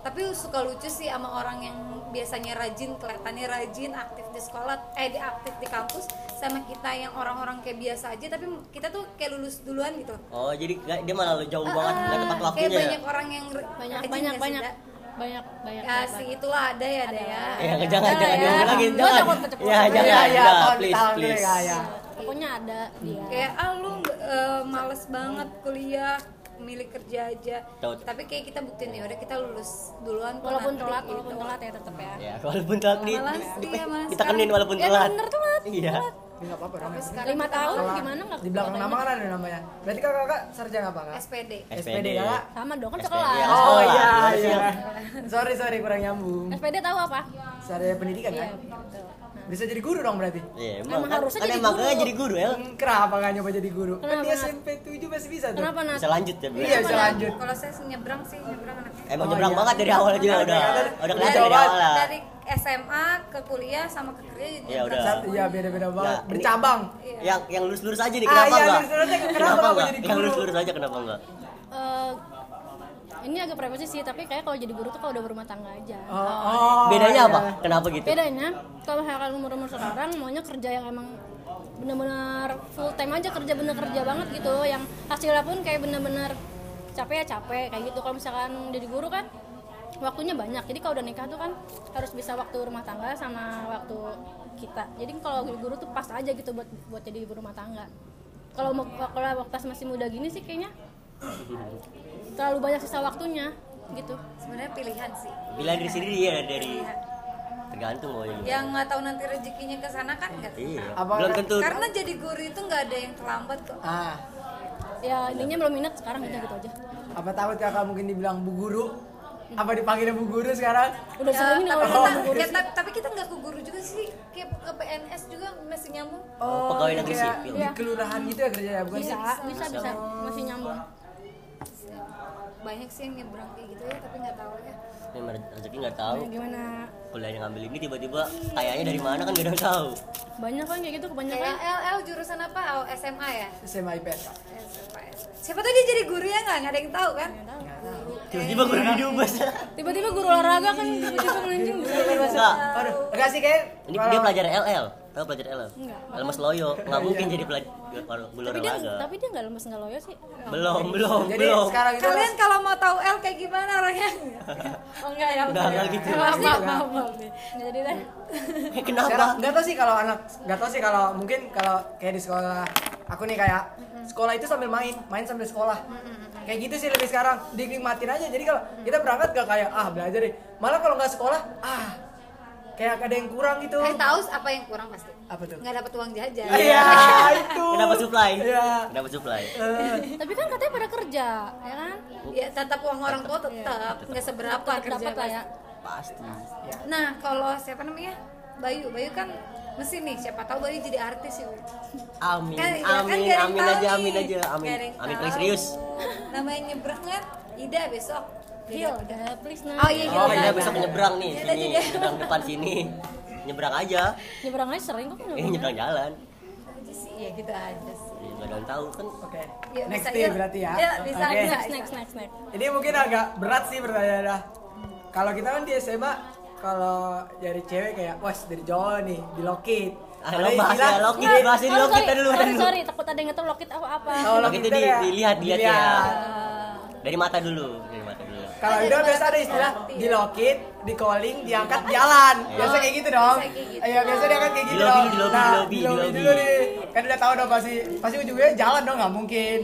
Tapi suka lucu sih sama orang yang biasanya rajin kelihatannya rajin aktif di sekolah eh di aktif di kampus sama kita yang orang-orang kayak biasa aja tapi kita tuh kayak lulus duluan gitu. Oh jadi nggak- dia malah jauh banget nggak tepat Ah, kayak waktunya ya? banyak orang yang banyak rajin banyak nggak sih, banyak. Banyak banyak ya sih itulah ada ya ada ya. Ya. Jangan Ada jangan ya. diulang lagi Gua jangan. keceplosan. ya jangan Iya, iya, jangan, tahun- please please. ya, ya. pokoknya ada dia. Kayak ah lu eh, males banget kuliah milih kerja aja Tahu. tapi kayak kita buktiin ya udah kita lulus duluan walaupun nanti, telat gitu. walaupun telat ya tetap ya ya walaupun telat di, Malas, di, iya, malas ditekenin sekali. walaupun ya telat bener telat iya Nggak apa-apa. Sampai sekarang lima kita tahun gimana nggak Di belakang nama kan ada namanya. Berarti kakak sarjana apa kak? SPD SPD kakak? sama dong kan sekolah ya. Oh iya iya. ya? Sorry sorry kurang nyambung. SPD tahu apa Sarjana pendidikan iya kan? betul Bisa jadi guru dong berarti? Iya, Emang emang kan, harusnya kan jadi emang guru. makanya jadi guru ya. Kenapa nggak nyoba jadi guru? Kan di? SMP 7 masih bisa tuh. kenapa Bisa lanjut ya, Bro. Iya bisa lanjut. kalau saya nyebrang sih nyebrang anaknya Emang Oh, nyebrang iya. banget dari awal juga Udah, udah. udah, Udah udah kelihatan dari awal lah. dari SMA ke kuliah sama ke kerja jadi Iya, udah. Satu, Iya beda-beda banget. Nah, ini- Bercabang. Iya. Yang yang lurus-lurus aja nih, Ah, kenapa iya, enggak? lurus-lurus aja, kenapa nggak enggak? jadi Yang guru? lurus-lurus aja kenapa enggak? Ini agak privacy sih tapi kayak kalau jadi guru tuh kalau udah berumah tangga aja Oh, oh, Bedanya iya. apa? Kenapa gitu? bedanya kalau misalkan umur umur sekarang maunya kerja yang emang bener-bener full time aja kerja bener kerja banget gitu yang hasilnya pun kayak bener-bener capek ya capek kayak gitu kalau misalkan jadi guru kan waktunya banyak jadi kalau udah nikah tuh kan harus bisa waktu rumah tangga sama waktu kita jadi kalau jadi guru tuh pas aja gitu buat buat jadi ibu rumah tangga kalau mau kalau waktu masih muda gini sih kayaknya terlalu banyak sisa waktunya gitu sebenarnya pilihan sih Bila diri sendiri ya dari tergantung mau yang yang nggak tahu nanti rezekinya ke sana kan nggak tahu. Iya. Apa- Belum tentu. karena jadi guru itu nggak ada yang terlambat kok Ah, ya intinya belum minat sekarang aja gitu aja apa takut kakak mungkin dibilang bu guru? Apa dipanggilnya bu guru sekarang? udah Ya, sering nih tapi, kita, guru ya, tapi, tapi kita nggak ke guru juga sih kayak ke PNS juga masih nyambung Oh, pegawai negeri sipil. Di kelurahan gitu ya kerja ya, bukan bisa sih? bisa bisa masih nyambung banyak sih yang nyebrang kayak gitu ya tapi nggak tahu ya Ini rezeki nggak tahu. Nah, gimana Kuliah yang ngambil ini tiba-tiba kayaknya dari mana kan gak ada yang tahu. banyak kan kayak gitu kebanyakan kayak LL jurusan apa oh, SMA ya SMA IPS. SMA. siapa tuh dia jadi guru ya nggak nggak ada yang tahu kan Tiba-tiba gue di dubes. tiba-tiba guru olahraga kan tiba-tiba ngelanjung bisa Enggak. Sih kayak Ini dia pelajar LL. Tahu pelajar LL? Enggak. Lemas loyo. Nggak mungkin jadi pelajar guru tapi dia tapi dia nggak lemes nggak loyo sih. Belum, belum, Jadi belum. sekarang itu kalian kalau mau tahu L kayak gimana orangnya? Oh enggak ya Enggak, enggak gitu. maaf maaf maaf maaf nih. nggak jadi deh. Kenapa? sekarang nggak tahu sih kalau anak nggak tahu sih kalau mungkin kalau kayak di sekolah aku nih kayak sekolah itu sambil main main sambil sekolah. Kayak gitu sih lebih sekarang dinikmatin aja. Jadi kalau kita berangkat gak kayak ah belajar deh malah kalau nggak sekolah ah kayak ada yang kurang gitu. Eh tahu apa yang kurang pasti? Apa tuh? Nggak dapat uang jajan. Iya itu. Kenapa supply? iya. Kenapa supply? Eh, tapi kan katanya pada kerja ya kan? Ya tetap uang orang tua tetap. Nggak seberapa kerja ya. Pasti. nah kalau siapa namanya? Bayu. Bayu kan mesin nih. Siapa tahu Bayu jadi artis ya Amin, Kan- ya kan amin, amin aja, amin aja, amin. Amin. Paling serius. namanya nyebrang kan? Ida besok Gil udah please nah oh iya gitu Oh iya besok nyebrang nih, Iya, sini, jadi- nyebrang depan sini. Nyebrang aja. nyebrang aja sering kok Eh nyebrang jalan. aja sih ya gitu aja sih Iya, nggak ada yang tahu kan. oke Ya, next bisa, day berarti ya Ya, bisa, Oke. bisa. next next next next ini mungkin agak berat sih pertanyaannya dah. kalau kita kan di SMA kalau dari cewek kayak wah dari Jawa nih di Lokit Ah, lo bahas ya, Lokit, Nggak, bahasin oh, Lokit dulu, sorry, dulu. sorry, takut ada yang tahu lokit apa apa Oh, Lokit itu di- ya. dilihat, dilihat ya. Dilihat. Dari mata dulu, dari mata dulu. Kalau Oh, udah jadi biasa ada istilah di lokit, di calling, diangkat jalan. Biasa kayak gitu dong. Gitu. Iya, biasa diangkat kayak gitu dong. nah, di lobby, dulu nih. Kan udah tahu dong pasti pasti ujungnya jalan dong, nggak mungkin.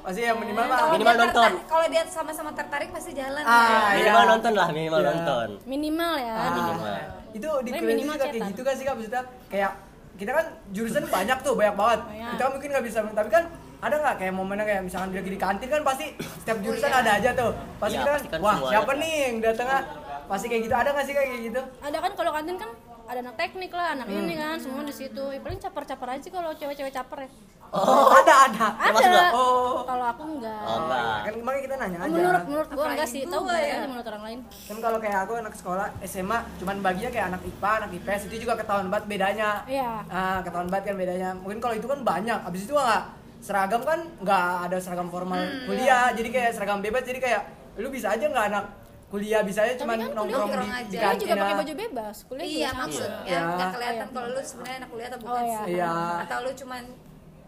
Pasti yang minimal. Kalau Minimal nonton. kalau dia sama-sama tertarik pasti jalan Ah, ya. iya. Minimal nonton lah, minimal Iya. nonton. minimal ya Ah, minimal. Itu di minimal juga kayak gitu kan sih Kak maksudnya kayak kita kan jurusan banyak tuh banyak banget Banyak. kita mungkin nggak bisa tapi kan ada nggak kayak momennya kayak misalkan lagi di kantin kan pasti setiap jurusan iya. ada aja tuh pasti Iya, kita kan, kan wah siapa ada. nih yang datang ah?" pasti kayak gitu ada nggak sih kayak gitu ada kan kalau kantin kan ada anak teknik lah anak Hmm. ini kan semua di situ ya, paling caper-caper aja sih kalau cewek-cewek caper ya oh ada ada ada? Oh. kalau aku enggak Oh enggak. kan makanya kita nanya aja menurut menurut gua enggak sih tahu gua nggak ya. ya menurut orang lain kan kalau kayak aku anak sekolah SMA cuman baginya kayak anak IPA anak IPS itu juga ketahuan banget bedanya Iya. ah ketahuan banget kan bedanya mungkin kalau itu kan banyak abis itu nggak seragam kan nggak ada seragam formal Hmm, kuliah iya. jadi kayak seragam bebas jadi kayak lu bisa aja nggak anak kuliah bisa aja cuman kan nongkrong di, nongkrong di aja. dia kantin juga pakai baju bebas kuliah Iya juga maksudnya Iya. nggak kelihatan Iya. kalau lu sebenarnya anak kuliah atau bukan Oh, iya. Iya. Atau lu cuman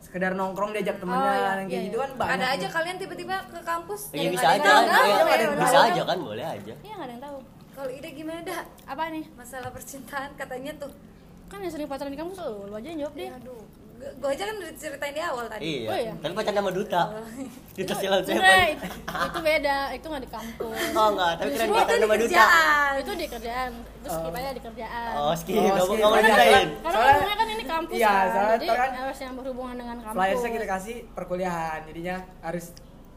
sekedar nongkrong diajak temennya Oh, iya, kayak iya, gitu kan banyak ada aja kalian tiba-tiba ke kampus Iya jadi bisa nggak aja ada kan. yang tahu, Iya, ya ada yang udah. Bisa aja kan, boleh aja. iya nggak ada yang tahu Kalau ide gimana dah? apa nih Masalah percintaan katanya tuh. kan yang sering pacaran di kampus lo lu aja yang jawab deh Aduh, gue aja kan udah ceritain di awal tadi. Iya. Oh, iya. Tapi pacaran sama duta. Duta silang Enggak, seven. itu, itu beda itu nggak di kampus Oh enggak, tapi keren pacaran sama duta. itu di kerjaan itu skip aja di kerjaan Oh, skip. Oh, Kamu skip. kamu Karena- ceritain. karena Soalnya- ngomongnya kan ini kampus Iya, kan soalnya jadi kan harus yang berhubungan dengan kampus flyersnya kita kasih perkuliahan jadinya harus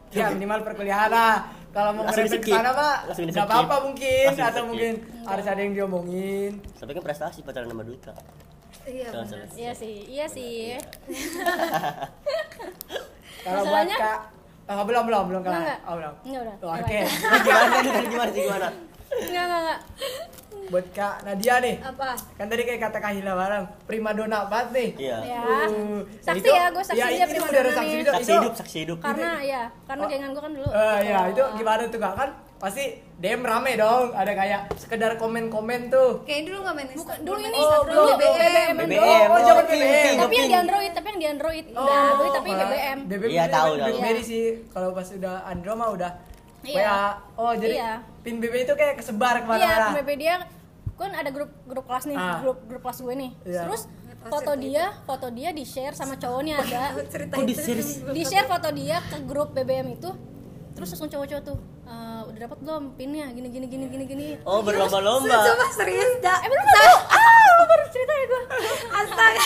ya minimal perkuliahan lah kalau mau ngerempet ke sana pak nggak apa-apa mungkin atau mungkin harus ada yang diomongin Tapi kan prestasi pacaran sama duta. Iya. Iya sih iya sih kalau buat kak oh, belum belum belum kelar Enggak. oh belum Enggak, udah. Oh, oke. Nah, gimana sih? Gimana sih? Gimana? Enggak, enggak, enggak. buat Kak Nadia nih. apa Kan tadi kayak kata Kahila barang prima dona banget nih. Iya. ya Uh, saksi itu- ya gue saksi ya, dia itu prima udah ada donna saksi nih juga. Saksi Itu- hidup, saksi hidup. karena ya karena Oh. gengan gue kan dulu Eh ya itu Oh. gimana tuh kak kan pasti DM rame dong ada kayak sekedar komen-komen tuh kayak dulu nggak main Bukan, Insta- dulu ini Oh, dulu belum. BBM, BBM. Oh, zaman Oh, ping, BBM. tapi yang di Android tapi yang di Android udah Android tapi malah BBM BBM Iya, tahu, tahu. BlackBerry sih kalau pas udah Android mah udah Iya. WA. Oh jadi Iya. pin BB itu kayak kesebar iya ke mana-mana. PBB dia kan ada grup grup kelas nih Ah. grup grup kelas gue nih Iya. terus foto dia foto dia di share sama cowoknya ada cerita Kok di share di share foto dia ke grup BBM itu terus langsung cowok-cowok tuh "Eh, udah dapat belum pinnya gini gini gini gini gini Oh, berlomba-lomba. Coba serius dah. eh belum tahu ah baru cerita ya gue Astaga.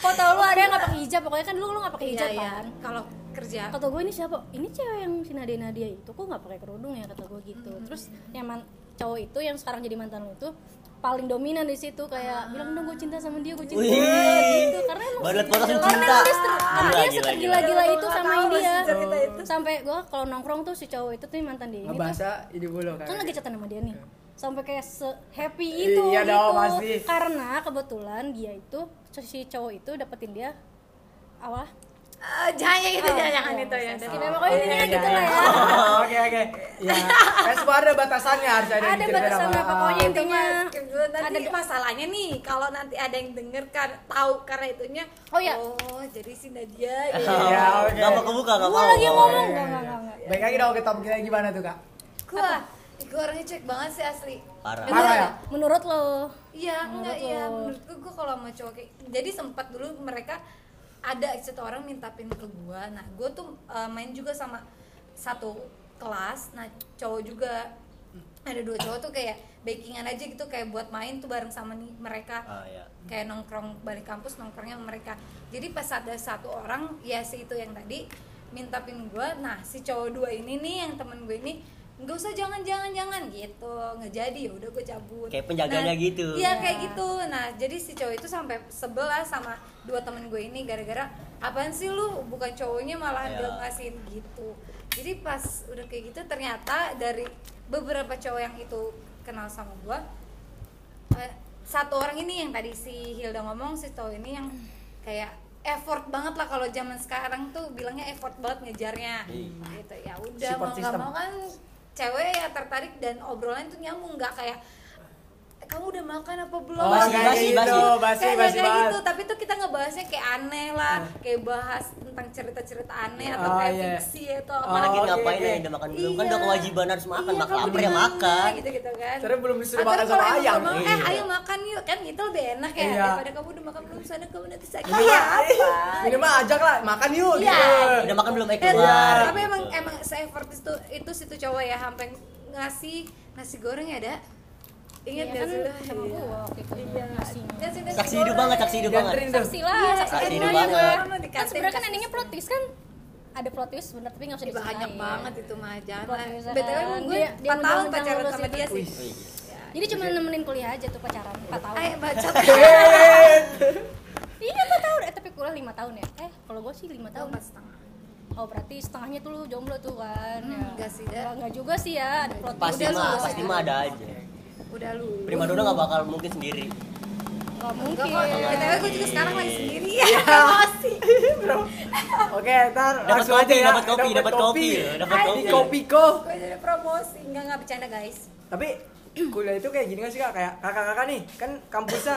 foto lu ada yang nggak pakai hijab pokoknya kan dulu lu nggak pakai Iya, hijab iya. kan Kalau kerja. kata gue ini siapa ini cewek yang si Nadia Nadia itu kok nggak pakai kerudung ya kata gue gitu terus yang man, cowok itu yang sekarang jadi mantan lu itu paling dominan di situ kayak bilang dong gue cinta sama dia gue cinta Wih. sama dia gitu. Karena emang karena cinta. emang dia karena Gila, dia gila, segila-gila itu sama dia. sampai gue kalau nongkrong tuh si cowok itu tuh yang mantan dia ini tuh. Ngebahasa ini dulu kan. kan lagi chatan sama dia nih. Sampai kayak se happy itu Iya gitu. dong, pasti. karena kebetulan dia itu si cowok itu dapetin dia awal Eh, jangan yang itu, Oh, jangan jangan iya, itu ya. ya, pokoknya Oke, intinya iya, gitu iya. lah ya Oh, Oke oke. Ya. Semua ada batasannya harus ada Ada batasannya, apa. pokoknya Oh. intinya nanti ada- masalahnya nih kalau nanti ada yang denger kan tahu karena itunya Oh, iya. oh jadi si Nadia Iya, ya oke. Gak mau kebuka, gak Gua mau. lagi Oh, ngomong iya. enggak enggak enggak enggak. Baik lagi dong kita gimana tuh kak? gua gua orangnya cuek banget sih asli Parah. Parah ya? nggak? Menurut lo Iya, enggak Menurut iya. lo? Menurutku gue kalau sama cowok kayak jadi sempat dulu mereka ada satu orang minta pin ke gua. Nah, gue tuh uh, main juga sama satu kelas. Nah, cowok juga ada dua cowok tuh kayak backingan aja gitu kayak buat main tuh bareng sama nih mereka. Ah, iya. Kayak nongkrong balik kampus nongkrongnya sama mereka. Jadi pas ada satu orang ya si itu yang tadi minta pin gua. Nah, si cowok dua ini nih yang temen gue ini nggak usah jangan jangan jangan. Gitu. Nggak jadi ya udah gue cabut. Kayak penjaganya Nah, gitu. iya kayak gitu. Nah jadi si cowok itu sampai sebel lah sama dua temen gue ini gara-gara apaan sih lu? Bukan cowoknya malah Iya. dia ngasihin gitu. Jadi pas udah kayak gitu ternyata dari beberapa cowok yang itu kenal sama gue eh, satu orang ini yang tadi si Hilda ngomong si cowok ini yang kayak effort banget lah kalau zaman sekarang tuh bilangnya effort banget ngejarnya. Iya. gitu. Ya udah Support mau nggak mau kan cewek ya tertarik dan obrolan tuh nyambung nggak kayak "Eh, kamu udah makan apa belum? Oh, Basi, kayak basi, gitu, basi. basi, kayak basi kayak gitu tapi tuh kita ngebahasnya kayak aneh lah kayak bahas tentang cerita-cerita aneh atau Oh, kayak iya. fiksi atau Oh, apa Lagi oke, ngapain oke. ya udah makan belum? Kan udah kewajiban harus makan, Iya, maka kamu lapar ya makan. gitu gitu kan Terus belum disuruh makan sama emang ayam. eh Iya. ayo makan yuk kan gitu lebih enak ya Iya. daripada kamu udah makan belum sana kamu nanti sakit ya apa minimal ajak lah makan yuk Iya. gitu. Udah makan belum? Eh, Eh, keluar. tapi gitu. emang emang se-effort itu itu situ cowok ya sampai ngasih nasi goreng ya ada Iya ingat gak kan sama Iya. gua waktu itu Iya. nasi Saksi hidup banget, saksi hidup banget. Saksi lah, Iya, saksi hidup banget. Kan sebenarnya kan endingnya plot twist kan ada plot twist sebenarnya tapi nggak usah diceritain. banyak banget itu mah jangan btw emang gue dia- dia 4 tahun pacaran sama dia sih. Wih. Jadi cuma nemenin kuliah aja tuh pacaran 4 tahun. ayo baca Iya 4 tahun, eh tapi kuliah 5 tahun ya. Eh, kalau gua sih 5 tahun tahun. empat setengah Oh, berarti setengahnya tuh lu jomblo tuh kan. Hmm, ya. enggak sih, dah. Enggak, juga sih ya. Pasti mah, pasti ya. mah ada aja. Udah lu Prima dona gak bakal mungkin sendiri. Enggak Enggak mungkin. btw gue juga sekarang lagi sendiri ya promosi Bro. Oke, ntar Dapat langsung kopi, aja ya. dapat kopi, dapat kopi, dapat kopi. Di kopi kok. gue jadi promosi enggak enggak bercanda guys Tapi kuliah itu kayak gini gak sih kak? Kayak kakak-kakak nih, kan kampusnya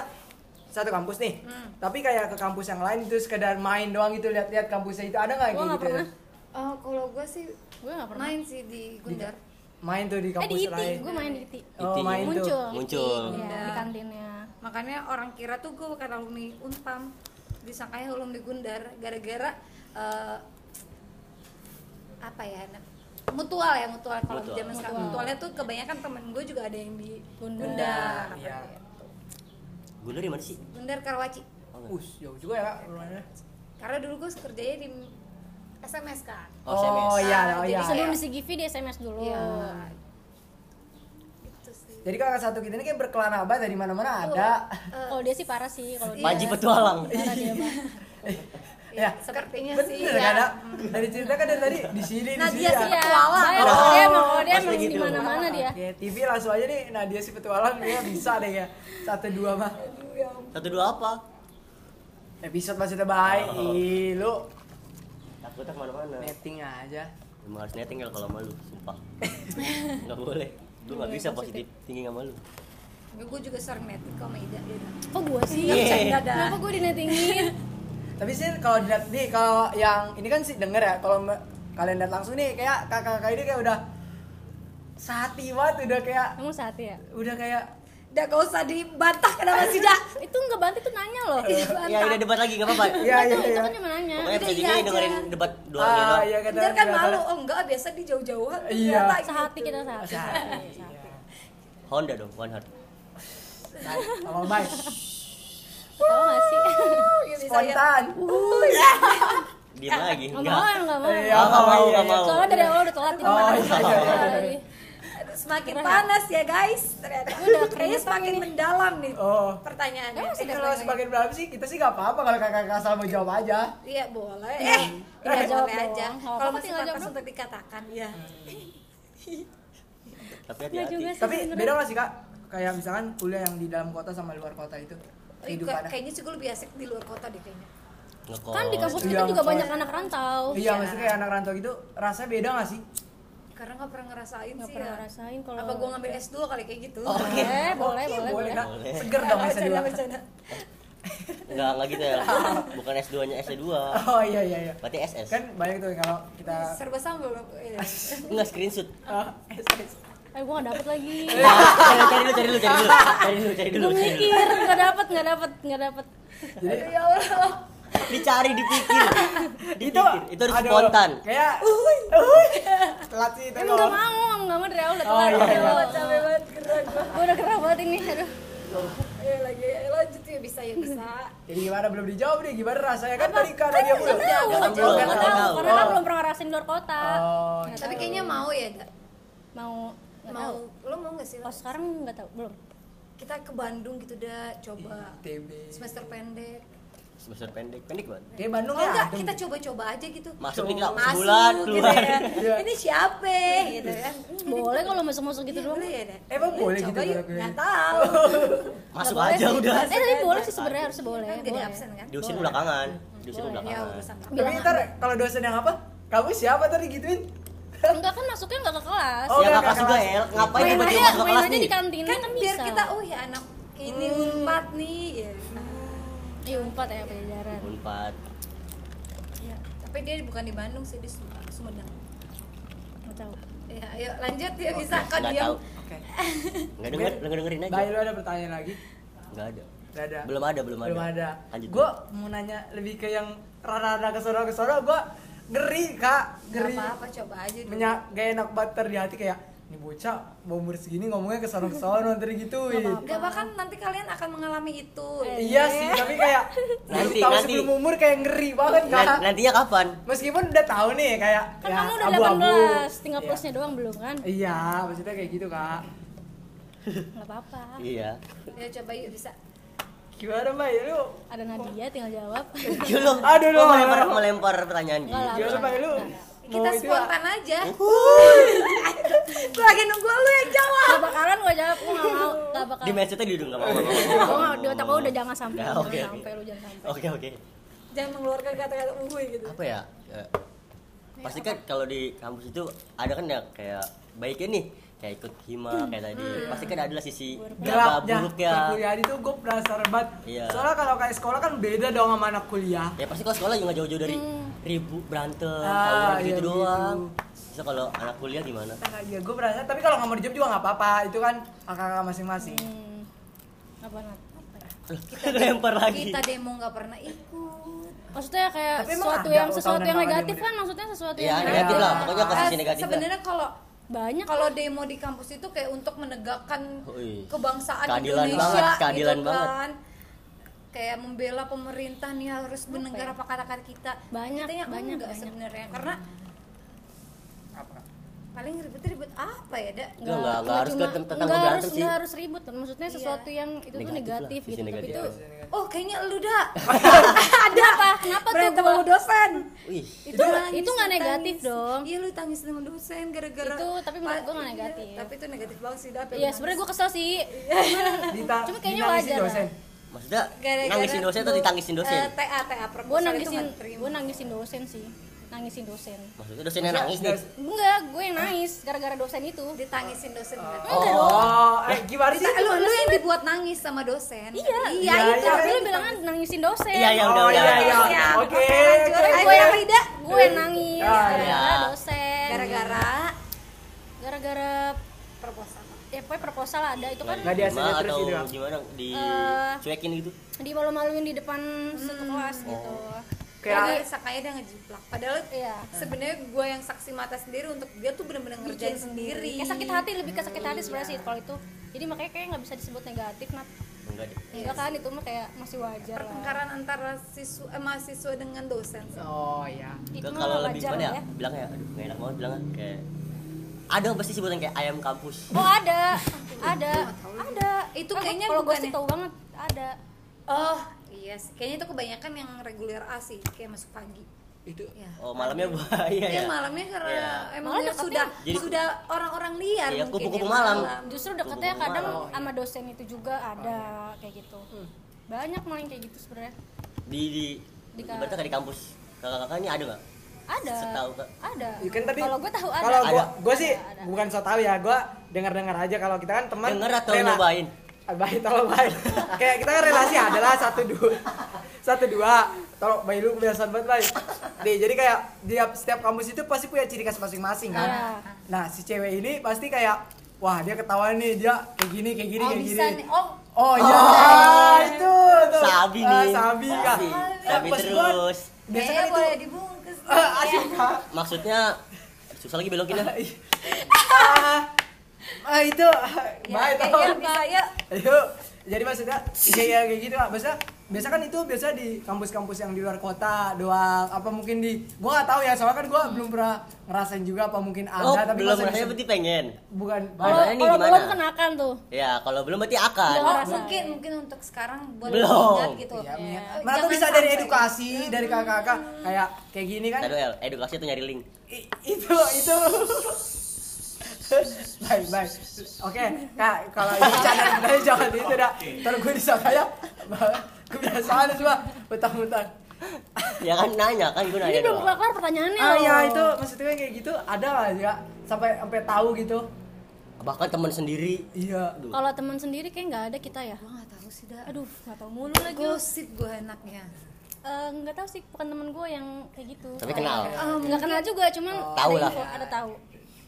satu kampus nih. Hmm. Tapi kayak ke kampus yang lain itu sekedar main doang gitu lihat-lihat kampusnya itu ada nggak Gua kayak nggak gitu? pernah. oh kalau gue sih Gue enggak pernah. main sih di Gundar Main tuh di Eh di kampus ITI, lain. gue main di ITI. Oh, ITI. main tuh. Muncul. Muncul. ITI, Iya, Iya. di kantinnya. makanya orang kira tuh gue bukan alumni Unpam disangkanya alumni Gundar gara-gara eh, apa ya mutual ya mutual kalau Mutual. zaman sekarang Mutual. mutualnya tuh kebanyakan temen gue juga ada yang di Gundar. Gundar Iya. Gundar di mana sih? Gundar Karawaci Us, jauh juga ya rumahnya. karena dulu gue kerjanya di SMS kan Oh, SMS. Oh iya, oh Jadi iya. Sebelum di CGV di SMS dulu. Iya. Sih. Jadi kakak satu kita ini kayak berkelana abad dari mana-mana ada. Eh, Kalau dia sih parah sih kalau dia. Panji petualang. Parah dia mah. Ya, sepertinya bener sih kan, ya. Dak? Dari cerita kan dari tadi di sini di Nadia sini. sih ya. petualang. Baik, Oh, kalau dia emang kalau dia emang gitu. di mana-mana dia Oke, TV langsung aja nih Nadia si petualang dia bisa deh ya. Satu dua mah. Satu dua apa? Episode maksudnya baik. Oh. Ih, lu Takutnya ke mana-mana. netting aja. Emang harus netting kalau malu, sumpah. Nggak boleh. Gue nggak bisa positif tinggi nggak malu. gue juga sering netting sama Ida Ida. kok gue sih Iya, bercanda dah. kenapa gue dinetingin Tapi sih kalau dilihat nih kalau yang ini kan sih denger ya kalau me- kalian lihat langsung nih kayak kakak-kakak ini kayak udah sehati banget udah kayak emang saat ya udah kayak Udah gak usah dibantah kenapa sih dak? itu nggak bantu itu nanya loh Ya udah debat lagi nggak apa-apa. iya iya itu iya. kan cuma nanya Pokoknya Udah, episode iya ini aja. dengerin debat dua Ah, doang. iya kata Ntar kan malu, oh enggak biasa di jauh-jauhan Iya. Ternyata gitu. sehati kita sehati Sehati, sehati, iya. sehati. Honda dong, one heart. Sama baik. tahu sih Iya, bisa ya. Spontan. Diam lagi. nggak Enggak. mau nggak mau Iya, Ah, nggak mau, iya, nggak iya. mau. soalnya dari awal udah telat Oh, iya, iya, iya, Iya. Semakin panas ya guys Ternyata Udah Kayaknya keringetan semakin ini. mendalam nih Oh. Pertanyaannya Eh, kalau sebagian berapa sih kita sih nggak apa-apa kalau kakak-kakak asal mau jawab aja. Iya boleh Eh, tinggal eh, jawab boleh doang. aja Kalau masih tinggal pantas jawab untuk dikatakan ya Tapi hati-hati. sih Tapi beda nggak sih kak? Kayak misalkan kuliah yang di dalam kota sama luar kota itu Ih, kehidupannya. Kayaknya sih gue lebih asik di luar kota deh kayaknya Ngekos. kan di kampus Iya, kita juga banyak anak rantau Iya, maksudnya kayak anak rantau gitu rasanya beda nggak sih? Karena gak pernah ngerasain nggak sih pernah ya ngerasain kalau Apa gue ngambil S2 kali kayak gitu Oh, boleh boleh Oke, boleh boleh kak. boleh. Seger dong bisa Bercanda, dua. bercanda. Enggak, enggak gitu ya. Bukan S2-nya S2. Oh iya iya iya. Berarti SS. Kan banyak tuh kalau kita Serba sambal loh Iya. Enggak screenshot. Ah, SS. eh gue nggak dapet lagi Cari cari dulu, cari dulu, cari dulu. Cari dulu, cari dulu. gue mikir nggak dapet nggak dapet nggak dapet Jadi Ya Allah Dicari, dipikir. itu Dipikir. Itu harus aduh, spontan. Kayak uhuy, uhuy. Telat sih itu. emang nggak mau nggak mau dari awal udah Oh, telat iya, udah iya. telat. Capek banget gerak udah gerah banget ini aduh Ayo lagi, ayo lanjut ya bisa ya bisa Jadi gimana belum dijawab nih gimana rasanya kan tadi karena dia nggak belum. tahu nggak belum, tahu nggak karena kan Oh. belum pernah ngerasain luar kota Oh. Nggak Tapi kayaknya mau ya mau nggak Mau, tahu lo mau gak sih? kalau sekarang nggak tahu belum Kita ke Bandung gitu dah, coba TB. Semester pendek Semester pendek, pendek banget. Kayak Bandung Oh ya. enggak, kita coba-coba aja gitu Masuk dikira Masuk sebulan gitu keluar. ya Iya. Ini siapa gitu kan boleh kalau masuk-masuk gitu Iya, doang boleh ya? Emang boleh Coba gitu nggak tahu Masuk boleh aja sih. udah. eh tapi boleh sih sebenarnya harus boleh Kan gak di boleh. absen kan? Diusin belakangan. Diusin Boleh. Ya belakangan. Tapi ntar kalau dosen yang apa? Kamu siapa tadi gituin? enggak kan masuknya nggak ke kelas Oh, Ya nggak nggak kelas ke juga. El. Ngapain tiba-tiba masuk main kelas aja nih? di kantin Kan kan biar kita, oh ya anak ini unpad nih ya. Iya empat ya pajajaran Unpad. Ya, Tapi dia bukan di Bandung sih, di Sum- Sumedang nggak tahu Ya, ayo lanjut ya bisa kan dia tahu. Oke. Enggak denger, enggak dengerin aja. Baik lu ada pertanyaan lagi? Enggak ada. Gak ada. Belum ada, belum ada. Belum ada. Lanjut. Gue mau nanya lebih ke yang rada-rada kesono kesono gue ngeri kak, Gak ngeri. apa-apa, coba aja dulu Menyak gak enak banget di hati kayak ini bocah mau umur segini ngomongnya kesono kesono ntar gitu. Gak bahkan nanti kalian akan mengalami itu Iya sih, tapi kayak Nanti, tahu nanti. sebelum umur kayak ngeri banget kak. nantinya kapan? Meskipun udah tahu nih kayak kan ya, kamu udah abu-abu. 18 tinggal Iya. plusnya doang belum kan Iya, maksudnya kayak gitu kak. nggak apa-apa Iya. Ya coba yuk bisa Gimana mbak? Ya, lu? ada Nadia tinggal jawab. Aduh, Lo lu. melempar melempar pertanyaan gitu. Gimana mbak? Lu? Kita mau itu ya? spontan aja. Gue lagi nunggu lu yang jawab Gak bakalan gue jawab, gue gak mau Gak bakal Di mindsetnya di enggak mau. nggak mau. Gue gak, di otak gue udah jangan sampai Nah, Jangan sampai, lu jangan sampai Oke, oke. Jangan mengeluarkan kata-kata uhuy gitu Apa ya? Ya, Pasti kan kalau di kampus itu ada kan ya kayak baiknya nih kayak ikut hima kayak tadi. Pasti kan ada lah sisi gak gelapnya buruknya. perkuliahan itu gue penasaran banget Iya. soalnya kalau kayak sekolah kan beda dong sama anak kuliah Ya pasti kalau sekolah juga nggak jauh-jauh dari ribu berantem, Ah, tawuran iya gitu doang. Bisa kalau anak kuliah gimana? nah, ya gue penasaran tapi kalau nggak mau dijawab juga nggak apa-apa itu kan kakak masing-masing hmm. Apa? Apa ya? Lempar lagi. Kita demo gak pernah ikut Maksudnya kayak Tapi sesuatu yang sesuatu yang negatif kan maksudnya sesuatu Ya, yang negatif lah. Ya. Pokoknya ke sisi negatif. Sebenarnya kalau banyak kalau demo di kampus itu kayak untuk menegakkan Wih. kebangsaan Keadilan Indonesia banget, keadilan gitu banget. kan. Kayak membela pemerintah nih harus mendengar apa kata-kata kita. Banyak, Katanya banyak, enggak banyak. sebenarnya karena paling ribet-ribet apa ya dak Enggak, enggak, enggak harus cuma- tentang nggak berantem harus, sih. nggak harus ribut maksudnya sesuatu yang itu tuh Negatif lah, negatif sisi gitu tapi negatif. itu oh kayaknya lu dak ada apa kenapa tuh berantem gua- sama dosen Wih, itu itu nggak negatif dong iya lu tangis sama dosen gara-gara Itu, tapi menurut gua nggak iya, negatif. tapi itu negatif banget sih dak Iya sebenarnya gue kesel sih Dita- Cuma kayaknya wajar lah. dosen. maksudnya nangisin dosen atau ditangisin dosen? eh, TA TA gue nangisin nggak terima. gue nangisin dosen sih nangisin dosen Maksudnya dosennya nangis nih. enggak gue yang nangis gara-gara dosen itu ditangisin dosen berarti. Oh, eh gimana sih? Dita- lu, lu yang dibuat nangis sama dosen iya iya Iya, itu iya. tapi lu bilang kan nangisin dosen Iya, iya, udah, Oh, udah. iya, iya. Oke. Ayo, gue yang Rida. gue yang nangis Ah, gara-gara iya. dosen gara-gara gara-gara proposal ya pokoknya proposal ada itu kan Nggak dihasilin Gimana terus atau gitu gimana di Eh, cuekin gitu? dimalu-maluin di depan satu kelas gitu Kayak- Kayak sakanya dia ngejiplak padahal Iya. sebenarnya gue yang saksi mata sendiri untuk dia tuh bener-bener ngerjain sendiri kayak sakit hati lebih ke sakit hati sebenarnya sih kalau itu jadi makanya kayak nggak bisa disebut negatif nat Enggak deh. enggak kan itu mah kayak masih wajar lah pertengkaran antara siswa eh, mahasiswa dengan dosen sih. Oh iya. itu Kalau lebih wajar mana ya? ya Bilang ya, aduh gak enak banget bilangnya kayak ada pasti sebutan kayak ayam kampus. oh ada ada ada Itu Kan kayaknya kalau gue sih ya? tahu banget ada oh iya sih kayaknya itu kebanyakan yang reguler A sih kayak masuk pagi Itu ya Oh, malamnya bahaya Iya ya. malamnya karena Iya. emang Malah sudah Jadi- sudah orang-orang liar Iya, mungkin kupu-kupu ya, malam. justru deketnya Kupu-kupu kadang malam. sama dosen itu juga ada kayak gitu banyak malah yang kayak gitu sebenarnya Di di Di kayak di kampus. Kakak-kakak ini ada nggak? ada Setahu Kak. ada Ya kan tadi kalau gue tahu ada Kalau gua sih Ada, ada. bukan so tahu ya, gua dengar-dengar aja kalau kita kan teman Denger atau rela- nyobain? Baik, tolong baik. Kayak kita kan relasi adalah satu dua, satu dua. Tolong baik lu kebiasaan banget baik. Nih, jadi kayak di setiap kampus itu pasti punya ciri khas masing-masing kan. Iya. Nah, si cewek ini pasti kayak wah dia ketahuan nih dia kayak gini kayak gini oh kayak bisa gini. nih oh Oh iya, Ah, itu tuh. Sabi Ah, nih. sabi kan. Sabi. Sabi terus. Biasa kan itu boleh dibungkus asik kan. Maksudnya susah lagi belokinnya. Ah, ah, itu ya, baik kayaknya tolong. bisa ya Ayo, jadi maksudnya kayak kayak gitu lah. Biasa biasa kan itu biasa di kampus-kampus yang di luar kota doang. Apa mungkin di gua nggak tahu ya, soalnya kan gua belum pernah ngerasain juga apa mungkin ada Oh, tapi belum bisa- berarti pengen. bukan kalau kalau belum kenakan tuh Ya, kalau belum berarti akan. Oh ngerasain. mungkin mungkin untuk sekarang boleh Belum. gitu Ya, Iya. yeah. Mana tuh bisa dari edukasi, dari kakak-kakak kayak kayak gini kan. Tadi El, edukasi tuh nyari link. I- itu itu baik baik. Oke kak kalau ini bercanda sebenarnya jangan itu dah. Ntar gue disangka ya. Kebiasaan semua. Betah-betah Ya kan nanya kan gue nanya ini belum doang. kelar pertanyaannya. Ah ya itu maksudnya kayak gitu. Ada lah ya. Sampai sampai tahu gitu. Bahkan teman sendiri. iya. Kalau teman sendiri kayak nggak ada kita ya? Gue nggak tahu sih dah aduh nggak tahu mulu lagi. Gosip gue enaknya. Eh, nggak tahu sih bukan temen gue yang kayak gitu. Tapi kenal. nggak kenal juga cuman Tahu ada lah. ada tahu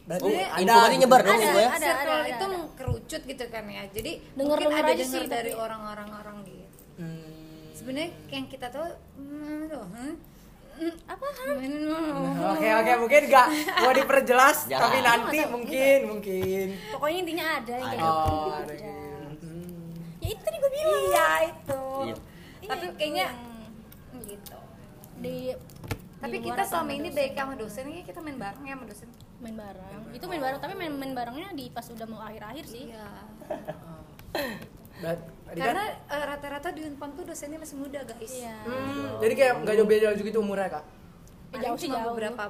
berarti Oh, ada info berarti nyebar dong Ada, ya. ada. itu ada. kerucut gitu kan ya jadi Dengar- mungkin ada aja dengar dari orang-orang orang gitu Hmm. sebenarnya yang kita tahu hmm, tuh, hmm? Hmm, apa Oke oke mungkin nggak mau diperjelas tapi nanti mungkin mungkin pokoknya intinya ada Ada. gitu oh ada gitu. Hmm. ya itu tadi gue bilang iya itu Iya. tapi Iya, itu kayaknya yang gitu di tapi kita selama sama ini baik sama dosen kita main bareng ya sama dosen main bareng. Itu main bareng tapi main main barengnya di pas udah mau akhir-akhir sih. Iya. Kan- karena eh, rata-rata di unpam tuh dosennya masih muda guys. Iya. Hmm, jadi kayak nggak jauh beda juga gitu umurnya kak? Eh, jauh sih jauh. beberapa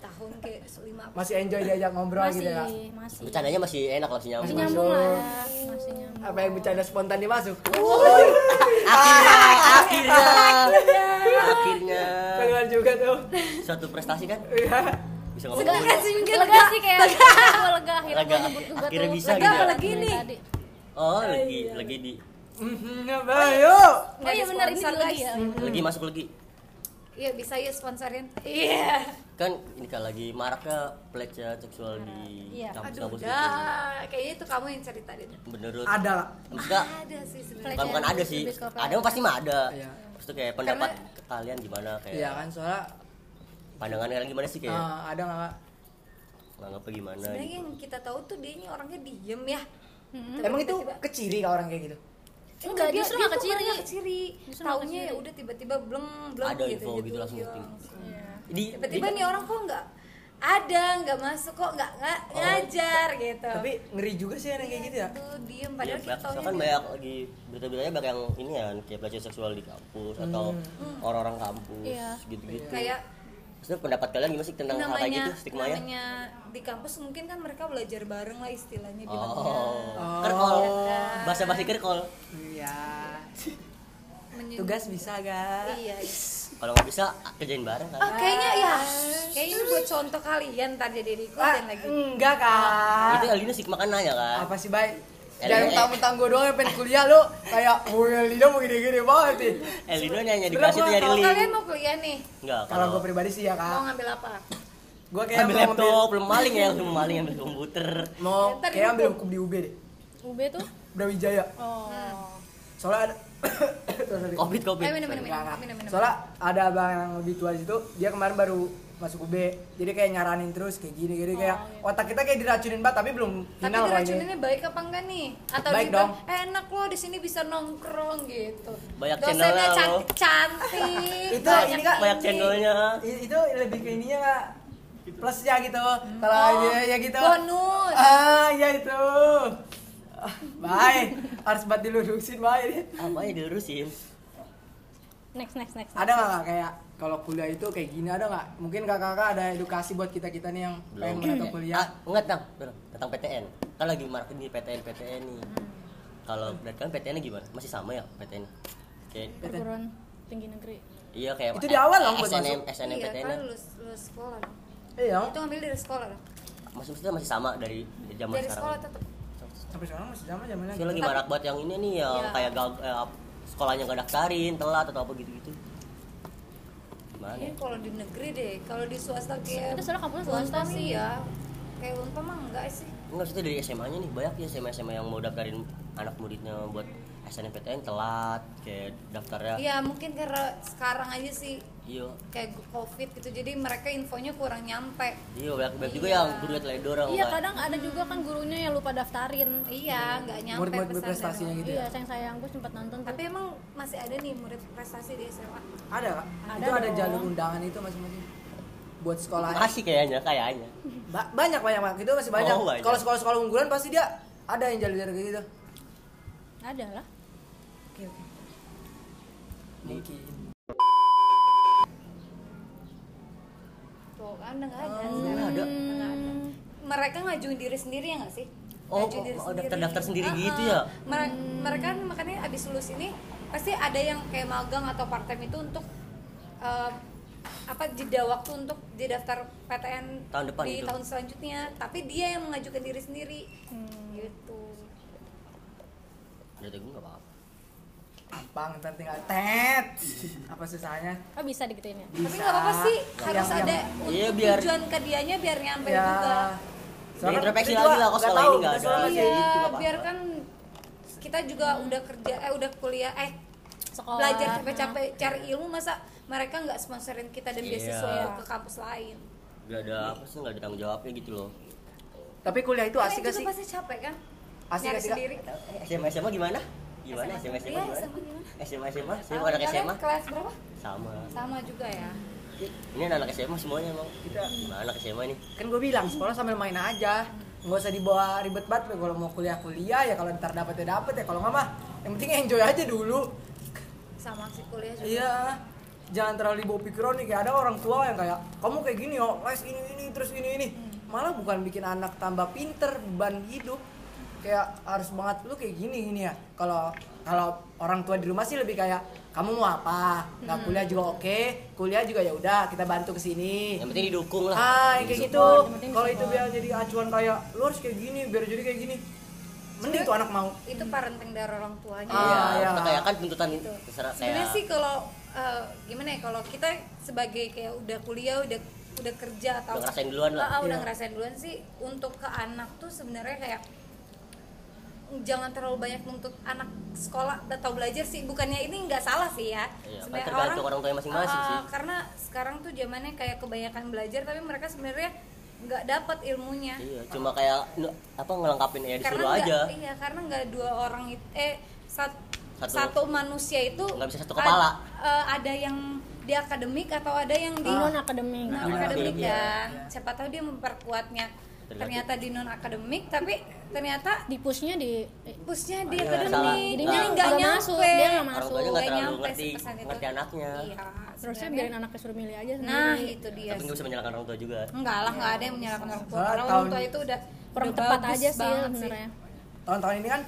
tahun kayak lima masih enjoy diajak ngobrol masih gitu ya masih Bercandanya masih enak lah, masih masih nyambung. nyambung lah. Masuk. ya masih nyambung. Apa yang bercanda spontan dia masuk? Akhirnya, akhirnya, akhirnya. keluar juga tuh. Suatu prestasi kan? Iya. Bisa ngomong. Dulu. sih mungkin lega sih kayak gue lega akhirnya Lega. nyebut juga Akhirnya tuh bisa lega gitu ya. Lagi nih. Oh, lagi lagi di Mhm, Ayo. oh Nggak iya benar ini lagi guys. ya lagi masuk lagi. iya bisa ya sponsorin iya Kan ini kan lagi maraknya pelecehan seksual di Iya. aduh kampus-kampus itu. dah kayaknya itu kamu yang cerita deh Menurut Ada lah. Maksudnya ada sih sebenarnya bukan, bukan ada sih. Ada mah pasti mah ada. Iya. Terus tuh kayak pendapat kalian gimana kayak Iya kan soalnya pandangan kalian gimana sih kayak eh, ada nggak Kak? nganggapnya gimana sebenarnya gitu. yang kita tahu tuh dia ini orangnya diem ya Mm-mm. Emang itu keciri kak orang kayak gitu? Enggak, dia justru dia nggak tuh keciri. orangnya keciri nggak taunya ya udah tiba-tiba bleng bleng Ada gitu info gitu langsung iya, ngerti. langsung. Iya. Di tiba-tiba di- nih orang kok nggak ada nggak masuk kok nggak nggak ngajar gitu Tapi ngeri juga sih yang kayak gitu ya. tuh diem Iya, padahal kita banyak, taunya kan dia- banyak lagi berita-beritanya banyak yang ini ya kayak pelecehan seksual di kampus atau orang-orang kampus Iya. gitu-gitu. kayak Maksudnya pendapat kalian gimana sih tentang hal kayak namanya gitu stigmanya? namanya di kampus mungkin kan mereka belajar bareng lah istilahnya Oh, bilangnya kerkol. kan. Bahasa basi kerkol. Iya. Menyen- Tugas bisa gak? iya, iya. Kalau nggak bisa kerjain bareng kan. Oh, kayaknya ya kayaknya ini buat contoh kalian tadi jadi Ah, ikutin lagi enggak kak. Itu Elina sih makan nanya kan. Apa sih baik? Elina- Jangan mentang-mentang gue doang yang pengen kuliah lu kayak woi Elina mau gini-gini banget nih. Elina nanya di kelas itu nyari kalau link. kalian mau kuliah nih Enggak, Kalau gue pribadi sih ya mau kak. ngambil apa Gue kayak ambil mau laptop, belum maling ya, belum maling ambil komputer. mau Ntar kayak ambil hukum di UB deh. UB tuh Brawijaya. oh Soalnya ada. Covid, Covid. Ayo minum, minum, Enggak, enggak. minum, minum. Soalnya ada abang yang lebih tua di situ, dia kemarin baru masuk UB. Jadi kayak nyaranin terus kayak gini gini kayak otak kita kayak diracunin banget tapi belum tapi final ini. diracuninnya baik apa enggak nih atau Baik dong. eh, enak loh di sini bisa nongkrong gitu Banyak dosennya channelnya loh. cantik cantik Itu ini, Kak. Banyak channelnya. Itu lebih ke ininya nggak plusnya gitu kalau Oh, dia ya gitu bonus ah ya itu Ah, baik harus buat dilurusin baik Apa ya dilurusin? next next next ada nggak Kak, kayak kalau kuliah itu kayak gini ada nggak mungkin kakak-kakak ada edukasi buat kita kita nih yang pengen Belum. menatap Ah, kuliah enggak tang, Belum. tentang PTN. Kan lagi market nih PTN PTN nih. Kalau berarti kan PTN -nya gimana? Masih sama ya PTN? Kayak perguruan tinggi negeri iya kayak Itu di awal dong buat SNM, masuk. SNM iya PTN. kan -nya. lulus lulus sekolah dong. iya itu ngambil dari sekolah dong Masih maksudnya masih sama dari zaman dari sekolah sekarang. tetap sampai sekarang masih sama zamannya Saya lagi marak banget yang ini nih yang Iya. kayak gal, eh, sekolahnya gak daftarin, telat atau apa gitu-gitu. Ini ya? kalau di negeri deh kalau di swasta kayak Itu soalnya kampusnya swasta sih. iya kayak unpam mah enggak sih Enggak maksudnya dari SMA-nya nih banyak ya SMA-SMA yang mau daftarin anak muridnya buat SNMPTN telat kayak daftarnya. iya mungkin karena sekarang aja sih Iya. kayak covid gitu jadi mereka infonya kurang nyampe Iya, banyak, banyak juga Iya. yang guru teledor iya kadang ada juga kan gurunya yang lupa daftarin iya nggak nyampe murid-murid pesannya berprestasinya dong. gitu iya ya sayang sayang gue sempat nonton tuh tapi emang masih ada nih murid prestasi di SMA ada kak Ada itu ada jalur undangan itu masing-masing buat sekolah masih kayaknya kayaknya. Ba- banyak banyak banyak itu masih banyak. Oh, banyak. Kalau sekolah-sekolah unggulan pasti dia ada yang jalur-jalur gitu. ada lah. Mungkin. tuh kan nggak ada Oh, sekarang ada. Mereka ngajuin diri sendiri ya nggak sih Oh, Ngajuin oh, diri oh, sendiri. sendiri Ah, gitu ah. ya? Mere- mereka kan makanya abis lulus ini pasti ada yang kayak magang atau part time itu untuk eh, apa jeda waktu untuk di daftar PTN Tahun depan di itu. tahun selanjutnya tapi dia yang mengajukan diri sendiri gitu Udah gue nggak apa-apa. Gampang ntar tinggal tet. Apa susahnya? oh bisa digituin ya tapi nggak apa-apa sih harus Yang- ada yang- Iya, biar- tujuan ke dianya biar nyampe Ya. juga Soalnya introspeksi kita lagi lah, kok nggak sekolah ini nggak ada. soalnya Iya. masih- itu iya nggak apa-apa. biar kan kita juga udah kerja eh udah kuliah eh sekolah belajar capek-capek cari ilmu masa mereka nggak sponsorin kita dan Iya. beasiswa ke kampus lain Gak ada apa sih, gak ada tanggung jawabnya gitu loh. Tapi kuliah itu asik Kalian gak juga sih? pasti capek kan Asik nyari gak sih, SMA SMA gimana? Gimana SMA SMA Iya? SMA? SMA SMA, anak SMA. kelas berapa Sama. sama juga ya Ini anak SMA semuanya emang. Kita Gimana anak SMA nih? kan gue bilang sekolah sambil main aja. Nggak usah dibawa ribet banget kalau mau kuliah kuliah ya kalau ntar dapet ya dapet ya kalau nggak mah yang penting enjoy aja dulu. sama si kuliah juga Iya. Jangan terlalu dibawa pikiran nih kayak ada orang tua yang kayak kamu kayak gini oh les ini ini terus ini ini. Malah bukan bikin anak tambah pinter beban hidup. Kayak harus banget lu kayak gini gini ya. Kalau kalau orang tua di rumah sih lebih kayak kamu mau apa? Nggak kuliah juga oke, kuliah juga ya udah kita bantu ke sini. Yang penting didukung lah. Ah, yang kayak gitu. Kalau itu biar jadi acuan kayak lu harus kayak gini, biar jadi kayak gini. Mending tuh anak mau. itu parenting dari orang tuanya Ah, Iya, iya. kita kayak kan tuntutan itu Gitu. terserah sebenarnya sih kalau eh, gimana ya kalau kita sebagai kayak udah kuliah udah udah kerja atau Udah ngerasain duluan lah. Ah, ah, udah Iya. ngerasain duluan sih untuk ke anak tuh sebenarnya kayak jangan terlalu banyak nuntut anak sekolah atau belajar sih bukannya ini nggak salah sih ya Iya, kan Sebenarnya tergantung orang tuanya masing-masing Ah, sih. karena sekarang tuh zamannya kayak kebanyakan belajar tapi mereka sebenarnya nggak dapat ilmunya Iya, cuma kayak apa ngelengkapin ya disuruh nggak- aja. iya karena nggak dua orang itu eh sat- Satu- satu, manusia itu Nggak bisa satu ad- kepala. eh, ada yang di akademik atau ada yang di non akademik non Nah, akademik iya. kan siapa tahu dia memperkuatnya ternyata di non akademik tapi ternyata di pushnya di pushnya di Iya, akademik salah. jadinya Nah. nggak nyampe. Masuk, dia nggak masuk. nggak terlalu ngerti ngerti anaknya. Iya terusnya biarin anaknya suruh milih aja sendiri. Nah itu dia. tapi nggak bisa menyalahkan orang tua juga. Enggak lah nggak ada yang menyalahkan orang tua. Karena orang tua itu udah kurang tepat aja sih. sebenarnya. Tahun-tahun ini kan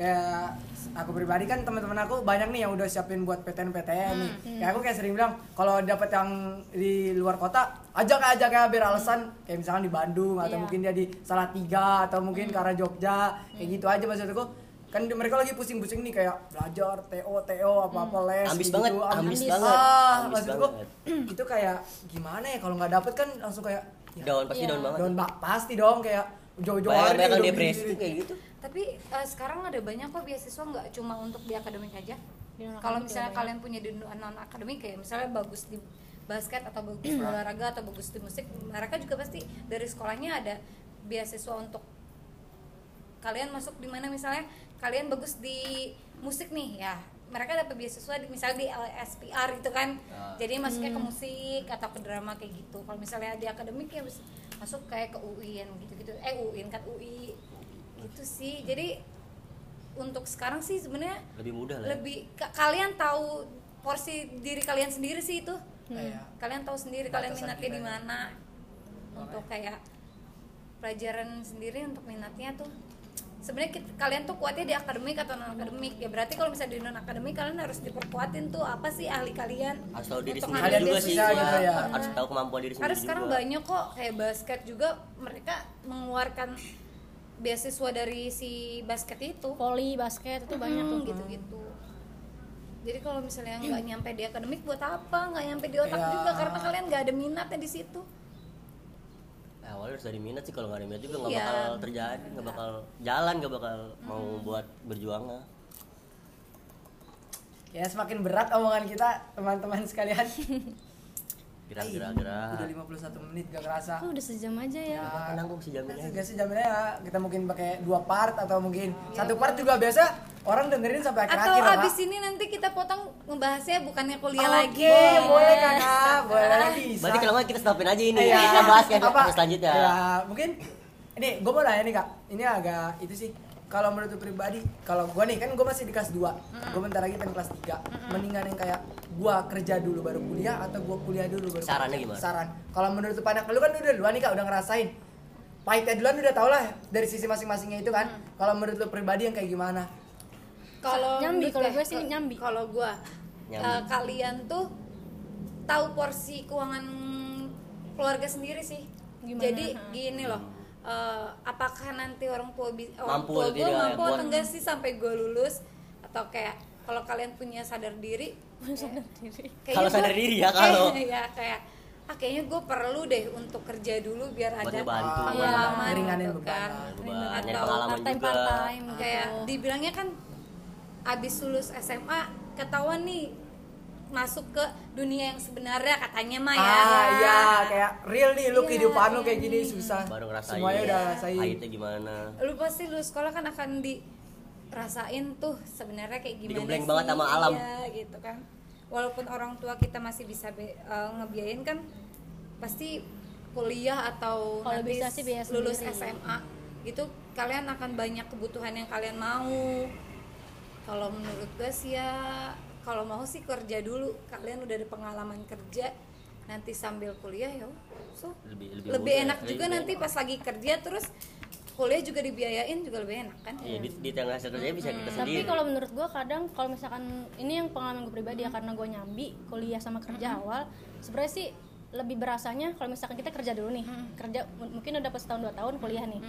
kayak aku pribadi kan teman-teman aku banyak nih yang udah siapin buat PTN PTN nih. Kayak aku kayak sering bilang kalau dapet yang di luar kota ajak aja kayak biar alasan. Kayak misalkan di Bandung atau Iya. mungkin dia di Salatiga atau mungkin ke arah Jogja. Kayak gitu aja maksudku kan di- mereka lagi pusing-pusing nih kayak belajar TO TO apa apa les Ambis gitu. banget, Am- ambis ah, banget, ambis maksudku banget. itu kayak gimana ya kalau nggak dapet kan langsung kayak ya, down pasti Iya. down banget. Down ba- pasti dong kayak jauh-jauh hari banyak yang depresi kayak gitu tapi eh, sekarang ada banyak kok beasiswa nggak cuma untuk di akademik aja. Non-akademik kalau misalnya banyak. kalian punya di non akademik kayak misalnya bagus di basket atau bagus di olahraga atau bagus di musik mereka juga pasti dari sekolahnya ada beasiswa untuk kalian masuk di mana. Misalnya kalian bagus di musik nih ya mereka dapat beasiswa di, misalnya di LSPR gitu kan. Ah. jadi masuknya ke musik atau ke drama kayak gitu. Kalau misalnya di akademik ya masuk kayak ke UIN gitu gitu eh UIN kan UI gitu sih. Jadi untuk sekarang sih sebenarnya lebih mudah lah ya. lebih ka- kalian tahu porsi diri kalian sendiri sih itu. Kayak, kalian tahu sendiri kalian minatnya di ya. mana. Untuk kayak pelajaran sendiri untuk minatnya tuh. Sebenarnya kalian tuh kuatnya di akademik atau non akademik ya berarti kalau misalnya di non akademik kalian harus diperkuatin tuh apa sih ahli kalian? Harus tahu diri untuk sendiri juga sih. gitu ya. harus tahu kemampuan diri karena sendiri sekarang juga. banyak kok kayak basket juga mereka mengeluarkan beasiswa dari si basket itu. Voli basket itu banyak tuh. Hmm, gitu-gitu. Jadi kalau misalnya nggak nyampe di akademik buat apa? Nggak nyampe di otak Ya. juga karena kalian nggak ada minatnya di situ. Ya, awalnya harus dari minat sih. Kalau nggak ada minat juga nggak Iya. bakal terjadi nggak bakal jalan nggak bakal mau buat berjuangnya ya semakin berat omongan kita teman-teman sekalian gerak Ih, gerak udah gerak 51 menit gak kerasa. Oh, udah sejam aja ya. Ya, nanggung sih jaminnya Gak sih jaminnya ya. Kita mungkin pakai dua part atau mungkin satu part juga biasa orang dengerin sampai atau akhir-akhir loh, abis ini nanti kita potong ngebahasnya bukannya kuliah Oke, lagi. boleh kakak. Boleh bisa berarti kalau nggak kita stopin aja ini Iya. kita bahas kan Apa? selanjutnya. Ya, mungkin ini gue mau nanya nih kak. Ini agak itu sih kalau menurut lu pribadi kalau gue nih kan gue masih di kelas 2 gue bentar lagi pengen kelas 3 mendingan yang kayak gue kerja dulu baru kuliah atau gue kuliah dulu baru Sarannya kerja? gimana? saran. Kalau menurut lu pada lu kan udah duluan nih kak udah ngerasain. Pahitnya duluan udah tau lah dari sisi masing-masingnya itu kan. Kalau menurut lu pribadi yang kayak gimana? Kalau Nyambi, kalau gue sih nyambi. kalau gue eh, kalian tuh tahu porsi keuangan keluarga sendiri sih. Gimana? jadi gini loh eh, apakah nanti orang tua bi- orang Mampu tua gue mampu atau enggak sih sampai gue lulus? Atau kayak kalau kalian punya sadar diri sadar diri. Kalau sadar diri ya, kalau- kayak- ya kayak ah kayaknya gue perlu deh untuk kerja dulu biar Buat ada pengalaman. Ngeringanin gitu beban. kan. Beban, atau part time part time kayak dibilangnya kan abis lulus SMA ketahuan nih masuk ke dunia yang sebenarnya katanya mah ya. Ah iya kayak real nih lu Iya, kehidupan lu iya, kayak gini iya. susah. Baru ngerasain semuanya udah rasain pahitnya gimana. Lu pasti lulus sekolah kan akan dirasain tuh sebenarnya kayak gimana Digembleng sih. banget sama alam. Iya, gitu kan. Walaupun orang tua kita masih bisa be- eh, ngebiayain kan pasti kuliah atau Kalau nanti bisa sih biaya lulus sendiri. SMA gitu kalian akan banyak kebutuhan yang kalian mau. Kalau menurut gue sih ya kalau mau sih kerja dulu. Kalian udah ada pengalaman kerja nanti sambil kuliah ya so. Lebih lebih, lebih mudah, enak lebih juga enak. nanti pas lagi kerja terus kuliah juga dibiayain juga lebih enak kan? Iya di, di tengah hasil kerjanya bisa kita tapi sendiri. kalau menurut gue kadang kalau misalkan ini yang pengalaman gue pribadi ya karena gue nyambi kuliah sama kerja awal sebenarnya sih lebih berasanya kalau misalkan kita kerja dulu nih. Kerja m- mungkin udah dapat setahun dua tahun kuliah nih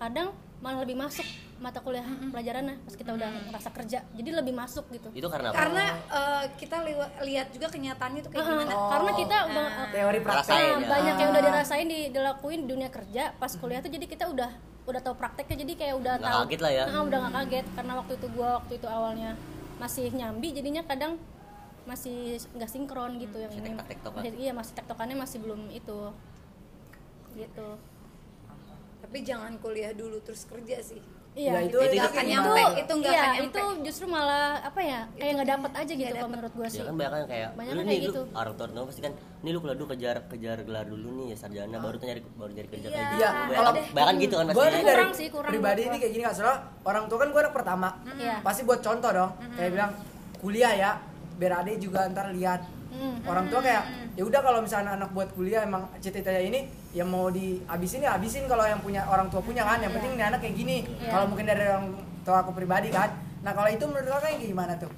kadang malah lebih masuk mata kuliah pelajarannya pas kita udah ngerasa kerja. Jadi lebih masuk gitu. Itu karena apa? karena eh, kita liwa- lihat juga kenyataannya itu kayak Heeh, gimana. karena kita udah Nah. eh, teori praktek. ya. banyak yang udah dirasain di dilakuin di dunia kerja pas kuliah tuh. Jadi kita udah udah tahu prakteknya. Jadi kayak udah Nggak tahu kaget lah ya. Nah, udah nggak kaget. Karena waktu itu gua waktu itu awalnya masih nyambi jadinya kadang masih nggak sinkron gitu yang Masih ini iya masih tektokannya masih belum itu. Gitu tapi jangan kuliah dulu terus kerja sih. Iya, Ya, itu, itu- itu itu nggak akan gimana? nyampe. itu nggak iya, akan nyampe. itu justru malah apa ya kayak nggak dapet aja gitu kalau menurut gue sih. ya kan banyak kan kayak Banyak lu kan nih kayak lu gitu. orang tua orang pasti kan nih lu kuliah dulu kejar kejar gelar dulu nih ya sarjana baru tuh nyari baru nyari kerja Iya. kayak gitu Iya, Banyak kalau- kan- banyak kan gitu kan gue pasti. dari Kurang sih, kurang. pribadi ini kayak gini kak. Soalnya orang tua kan gue anak pertama. Iya. pasti buat contoh dong. Kayak bilang kuliah ya biar juga ntar lihat Hmm. orang tua kayak ya udah kalau misalnya anak buat kuliah emang cita-citanya ini ya mau dihabisin ya habisin kalau yang punya orang tua punya kan yang Iya. penting nih anak kayak gini Iya. kalau mungkin dari orang tua aku pribadi kan nah kalau itu menurut kakak yang gimana tuh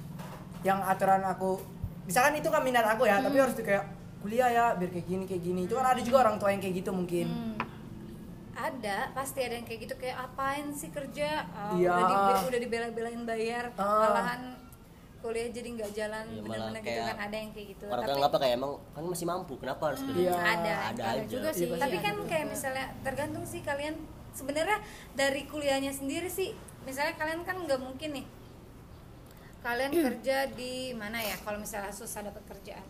yang aturan aku misalkan itu kan minat aku ya Hmm. tapi harus tuh kayak kuliah ya biar kayak gini kayak gini itu kan ada juga orang tua yang kayak gitu mungkin Hmm. ada pasti ada yang kayak gitu kayak apain sih kerja Ah, Iya. udah di, udah dibela-belain bayar Ah. malahan kuliah jadi nggak jalan Iya, malah benar-benar gitu kayak kan ada yang kayak gitu. orang tua ngapa kayak emang kan masih mampu kenapa harus kerja Iya. ada ada ada aja. juga sih. Iya, tapi kan ada. kayak misalnya tergantung sih kalian. Sebenarnya dari kuliahnya sendiri sih misalnya kalian kan nggak mungkin nih. Kalian kerja di mana ya? Kalau misalnya susah dapat kerjaan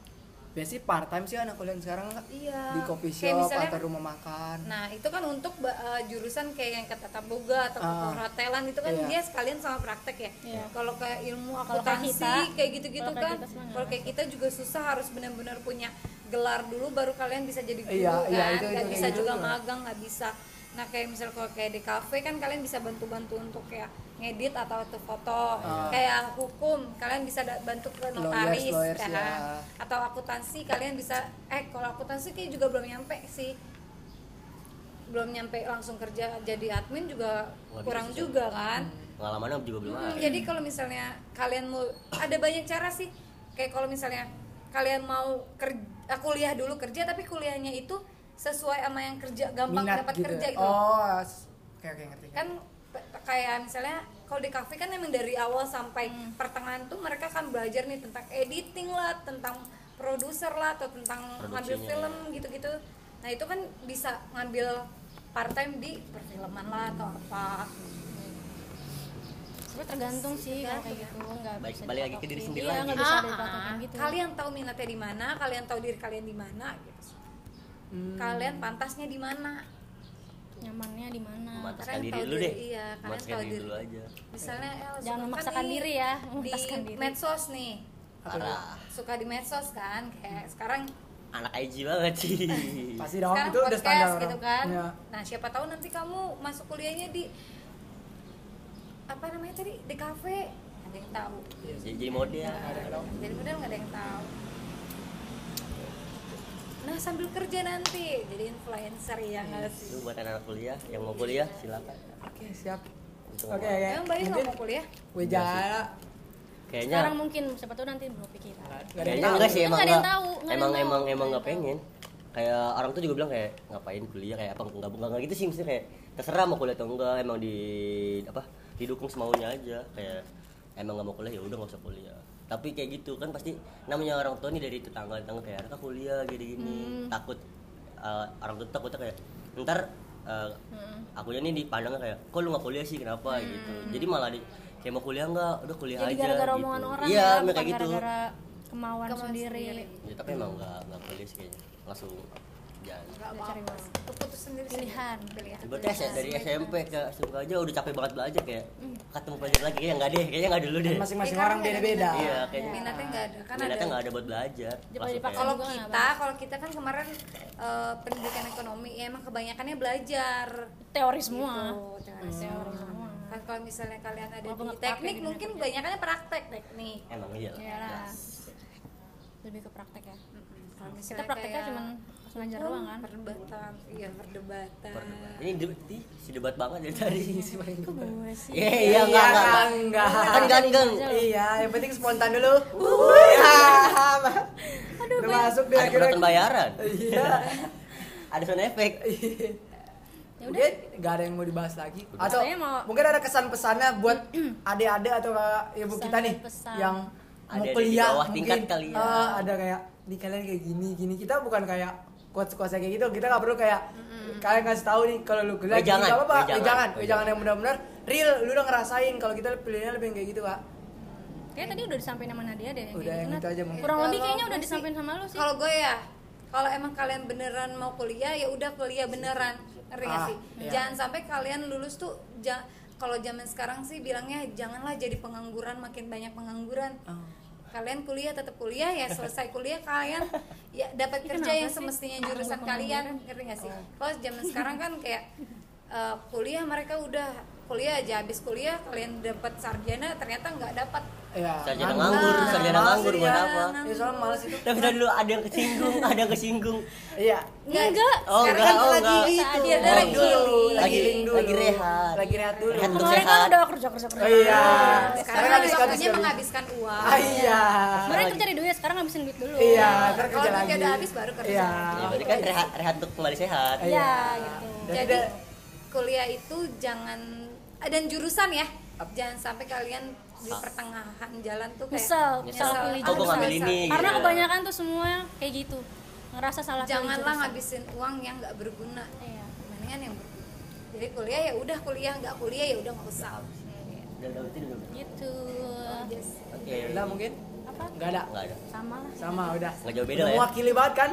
biasanya part time sih anak kuliah sekarang. Iya. di coffee Kayak shop misalnya- atau rumah makan Nah itu kan untuk eh, jurusan kayak yang ke tata boga atau ke Ah. perhotelan itu kan Iya. dia sekalian sama praktek ya. Iya. Kalau kayak ilmu akuntansi kita- kayak gitu-gitu kan. Kalau kayak kita juga susah harus benar-benar punya gelar dulu baru kalian bisa jadi guru Iya, kan. iya, itu- Nggak itu bisa kayak juga gitu. magang nggak bisa. Nah kayak misal kalau kayak di kafe kan kalian bisa bantu-bantu untuk kayak ngedit atau untuk foto. Ah. Kayak hukum kalian bisa bantu ke notaris lawyers, kan. ya. Atau akuntansi kalian bisa eh kalau akuntansi kayak juga belum nyampe sih belum nyampe langsung kerja jadi admin juga Nggak kurang bisa. juga kan pengalamannya juga belum Hmm, ada jadi kalau misalnya kalian mau ada banyak cara sih kayak kalau misalnya kalian mau kerja kuliah dulu kerja tapi kuliahnya itu sesuai sama yang kerja gampang minat dapat gitu kerja ya? gitu oh oke oke ngerti kan kayak misalnya kalau di kafe kan emang dari awal sampai pertengahan tuh mereka kan belajar nih tentang editing lah tentang produser lah atau tentang ngambil film gitu-gitu. Nah itu kan bisa ngambil part time di perfilman lah atau apa. Sebenarnya tergantung sih kalau kayak gitu nggak Baik, bisa balik lagi ke diri sendiri iya, lagi. bisa Ah, dipatokin ah. gitu. Kalian tahu minatnya di mana kalian tahu diri kalian di mana gitu. Hmm. kalian pantasnya di mana nyamannya di mana? Memantaskan diri tahu dulu diri, deh. iya, kalian tahu diri diri. dulu aja. Misalnya El Jangan kan memaksakan diri ya, di diri. medsos nih. Parah suka di medsos kan kayak sekarang anak IG banget sih. Pasti dong sekarang itu udah podcast standar gitu kan. Iya. nah siapa tahu nanti kamu masuk kuliahnya di apa namanya tadi di kafe. Ada yang tahu. Jadi, jadi model. Ada yang tahu. jadi model nggak ada yang tahu nah sambil kerja nanti. Jadi influencer ya nggak itu sih buat anak kuliah yang mau kuliah silakan. Oke siap. Oke oke emang bayi nggak mau kuliah? Wijaya kayaknya sekarang mungkin siapa tahu nanti belum pikiran. Nggak ada yang kayaknya tahu. enggak sih Nggak emang ada yang enggak. tahu, nggak emang yang emang emang Nggak nggak yang pengen. Kayak orang tuh juga bilang kayak ngapain kuliah? Kayak apa enggak enggak, enggak gitu sih mesti kayak terserah mau kuliah atau enggak emang di apa didukung semaunya aja. Kayak emang nggak mau kuliah ya udah nggak usah kuliah tapi kayak gitu kan pasti namanya orang tua nih dari tetangga tetangga kayak anaknya kuliah gini gini Hmm. takut eh, orang tua takutnya kayak ntar eh, akunya nih dipandangnya kayak kok lu nggak kuliah sih kenapa? Gitu. Jadi malah di kayak mau kuliah nggak? Udah kuliah jadi aja gara-gara gitu. omongan orang iya ya kayak gitu. gara-gara kemauan, Kemauan sendiri, sendiri. ya, tapi emang nggak nggak kuliah sih kayaknya. Langsung nggak apa-apa. sendiri sih. Pilihan. pilihan. Berarti S- dari SMP ke SMA aja udah capek banget belajar kayak. Ketemu pelajar lagi kayaknya nggak deh, kayaknya nggak dulu deh. Masing-masing Iya, orang beda-beda. Iya, kayaknya. Minatnya nggak ada kan minatnya ada nggak ada buat belajar. Kalau kita kalau kita kan kemarin eh, pendidikan ekonomi ya emang kebanyakannya belajar. Teori semua. Gitu, teori teori semua. kan kalau misalnya kalian ada Walaupun di teknik di mungkin kebanyakannya praktek. Teknik. Emang iya. lah. Iya lebih ke praktek ya. Mm-mm. kalau kita prakteknya kayak cuma pas ngajar hukum, doang kan perdebatan iya perdebatan Perdebat. Ini debat si debat banget dari tadi. si paling kok gue sih Iya, iya enggak enggak. enggak. enggak Kan kan kan. iya yang penting spontan dulu Iya. aduh udah masuk deh Ada penonton bayaran. iya Ada sound efek. Ya udah. Mungkin nggak ada yang mau dibahas lagi atau Saya mau- mungkin ada kesan pesannya buat adik-adik atau ibu kita nih Pesan-pesan. yang mau kuliah bawah mungkin tingkat kali ya. eh, ada kayak di kalian kayak gini gini kita bukan kayak quotes kayak gitu kita nggak perlu kayak kalian kasih tahu nih kalau lu kuliah Eh, jangan, nggak apa-apa jangan, jangan jangan yang benar-benar real lu udah ngerasain kalau kita pilihnya lebih yang kayak gitu kak kayak tadi udah disampaikan sama Nadia deh kayak Udah, yang Nat. itu aja mungkin. kurang lebih kayaknya udah disampaikan sama lu sih kalau gue ya kalau emang kalian beneran mau kuliah ya udah kuliah beneran ngerti Ah, sih iya. jangan sampai kalian lulus tuh kalau zaman sekarang sih bilangnya janganlah jadi pengangguran makin banyak pengangguran Oh. Kalian kuliah tetap kuliah ya selesai kuliah kalian ya dapat kerja yang semestinya jurusan kalian ngerti gak sih? Kalau zaman sekarang kan kayak eh, kuliah mereka udah kuliah aja habis kuliah kalian dapat sarjana ternyata nggak dapat Iya. Sarjana nganggur. nganggur, sarjana nganggur buat apa? Ya soalnya males itu. Tapi tadi dulu ada yang kesinggung, ada yang kesinggung. Iya. enggak Oh enggak, kan oh lagi enggak. gitu, Oh, ada lagi dulu. lagi dulu. lagi rehat. Lagi rehat dulu. Rehat untuk kan sehat. udah kerja kerja kerja iya. sekarang Sekarang lagi habis waktunya habis. menghabiskan uang Ah iya. kemarin kerja di duit sekarang ngabisin duit dulu Iya, Kalau kerja duitnya lagi. udah habis baru kerja. Iya. Ya, berarti kan rehat rehat untuk kembali sehat. iya gitu jadi kuliah itu jangan dan jurusan ya jangan sampai kalian di pertengahan jalan tuh kayak Nyesel, Nyesel. pilih Oh, ngambil ini, Karena gitu. kebanyakan tuh semua kayak gitu. Ngerasa salah janganlah ngabisin uang yang nggak berguna Iya. mendingan yang berguna jadi kuliah ya udah kuliah nggak kuliah ya udah nggak usah udah. Gitu. Yes. Oke. Udah mungkin? Apa? Enggak ada. Enggak ada. Sama lah. Sama udah. Nggak jauh beda Udah lah ya. Mewakili banget kan?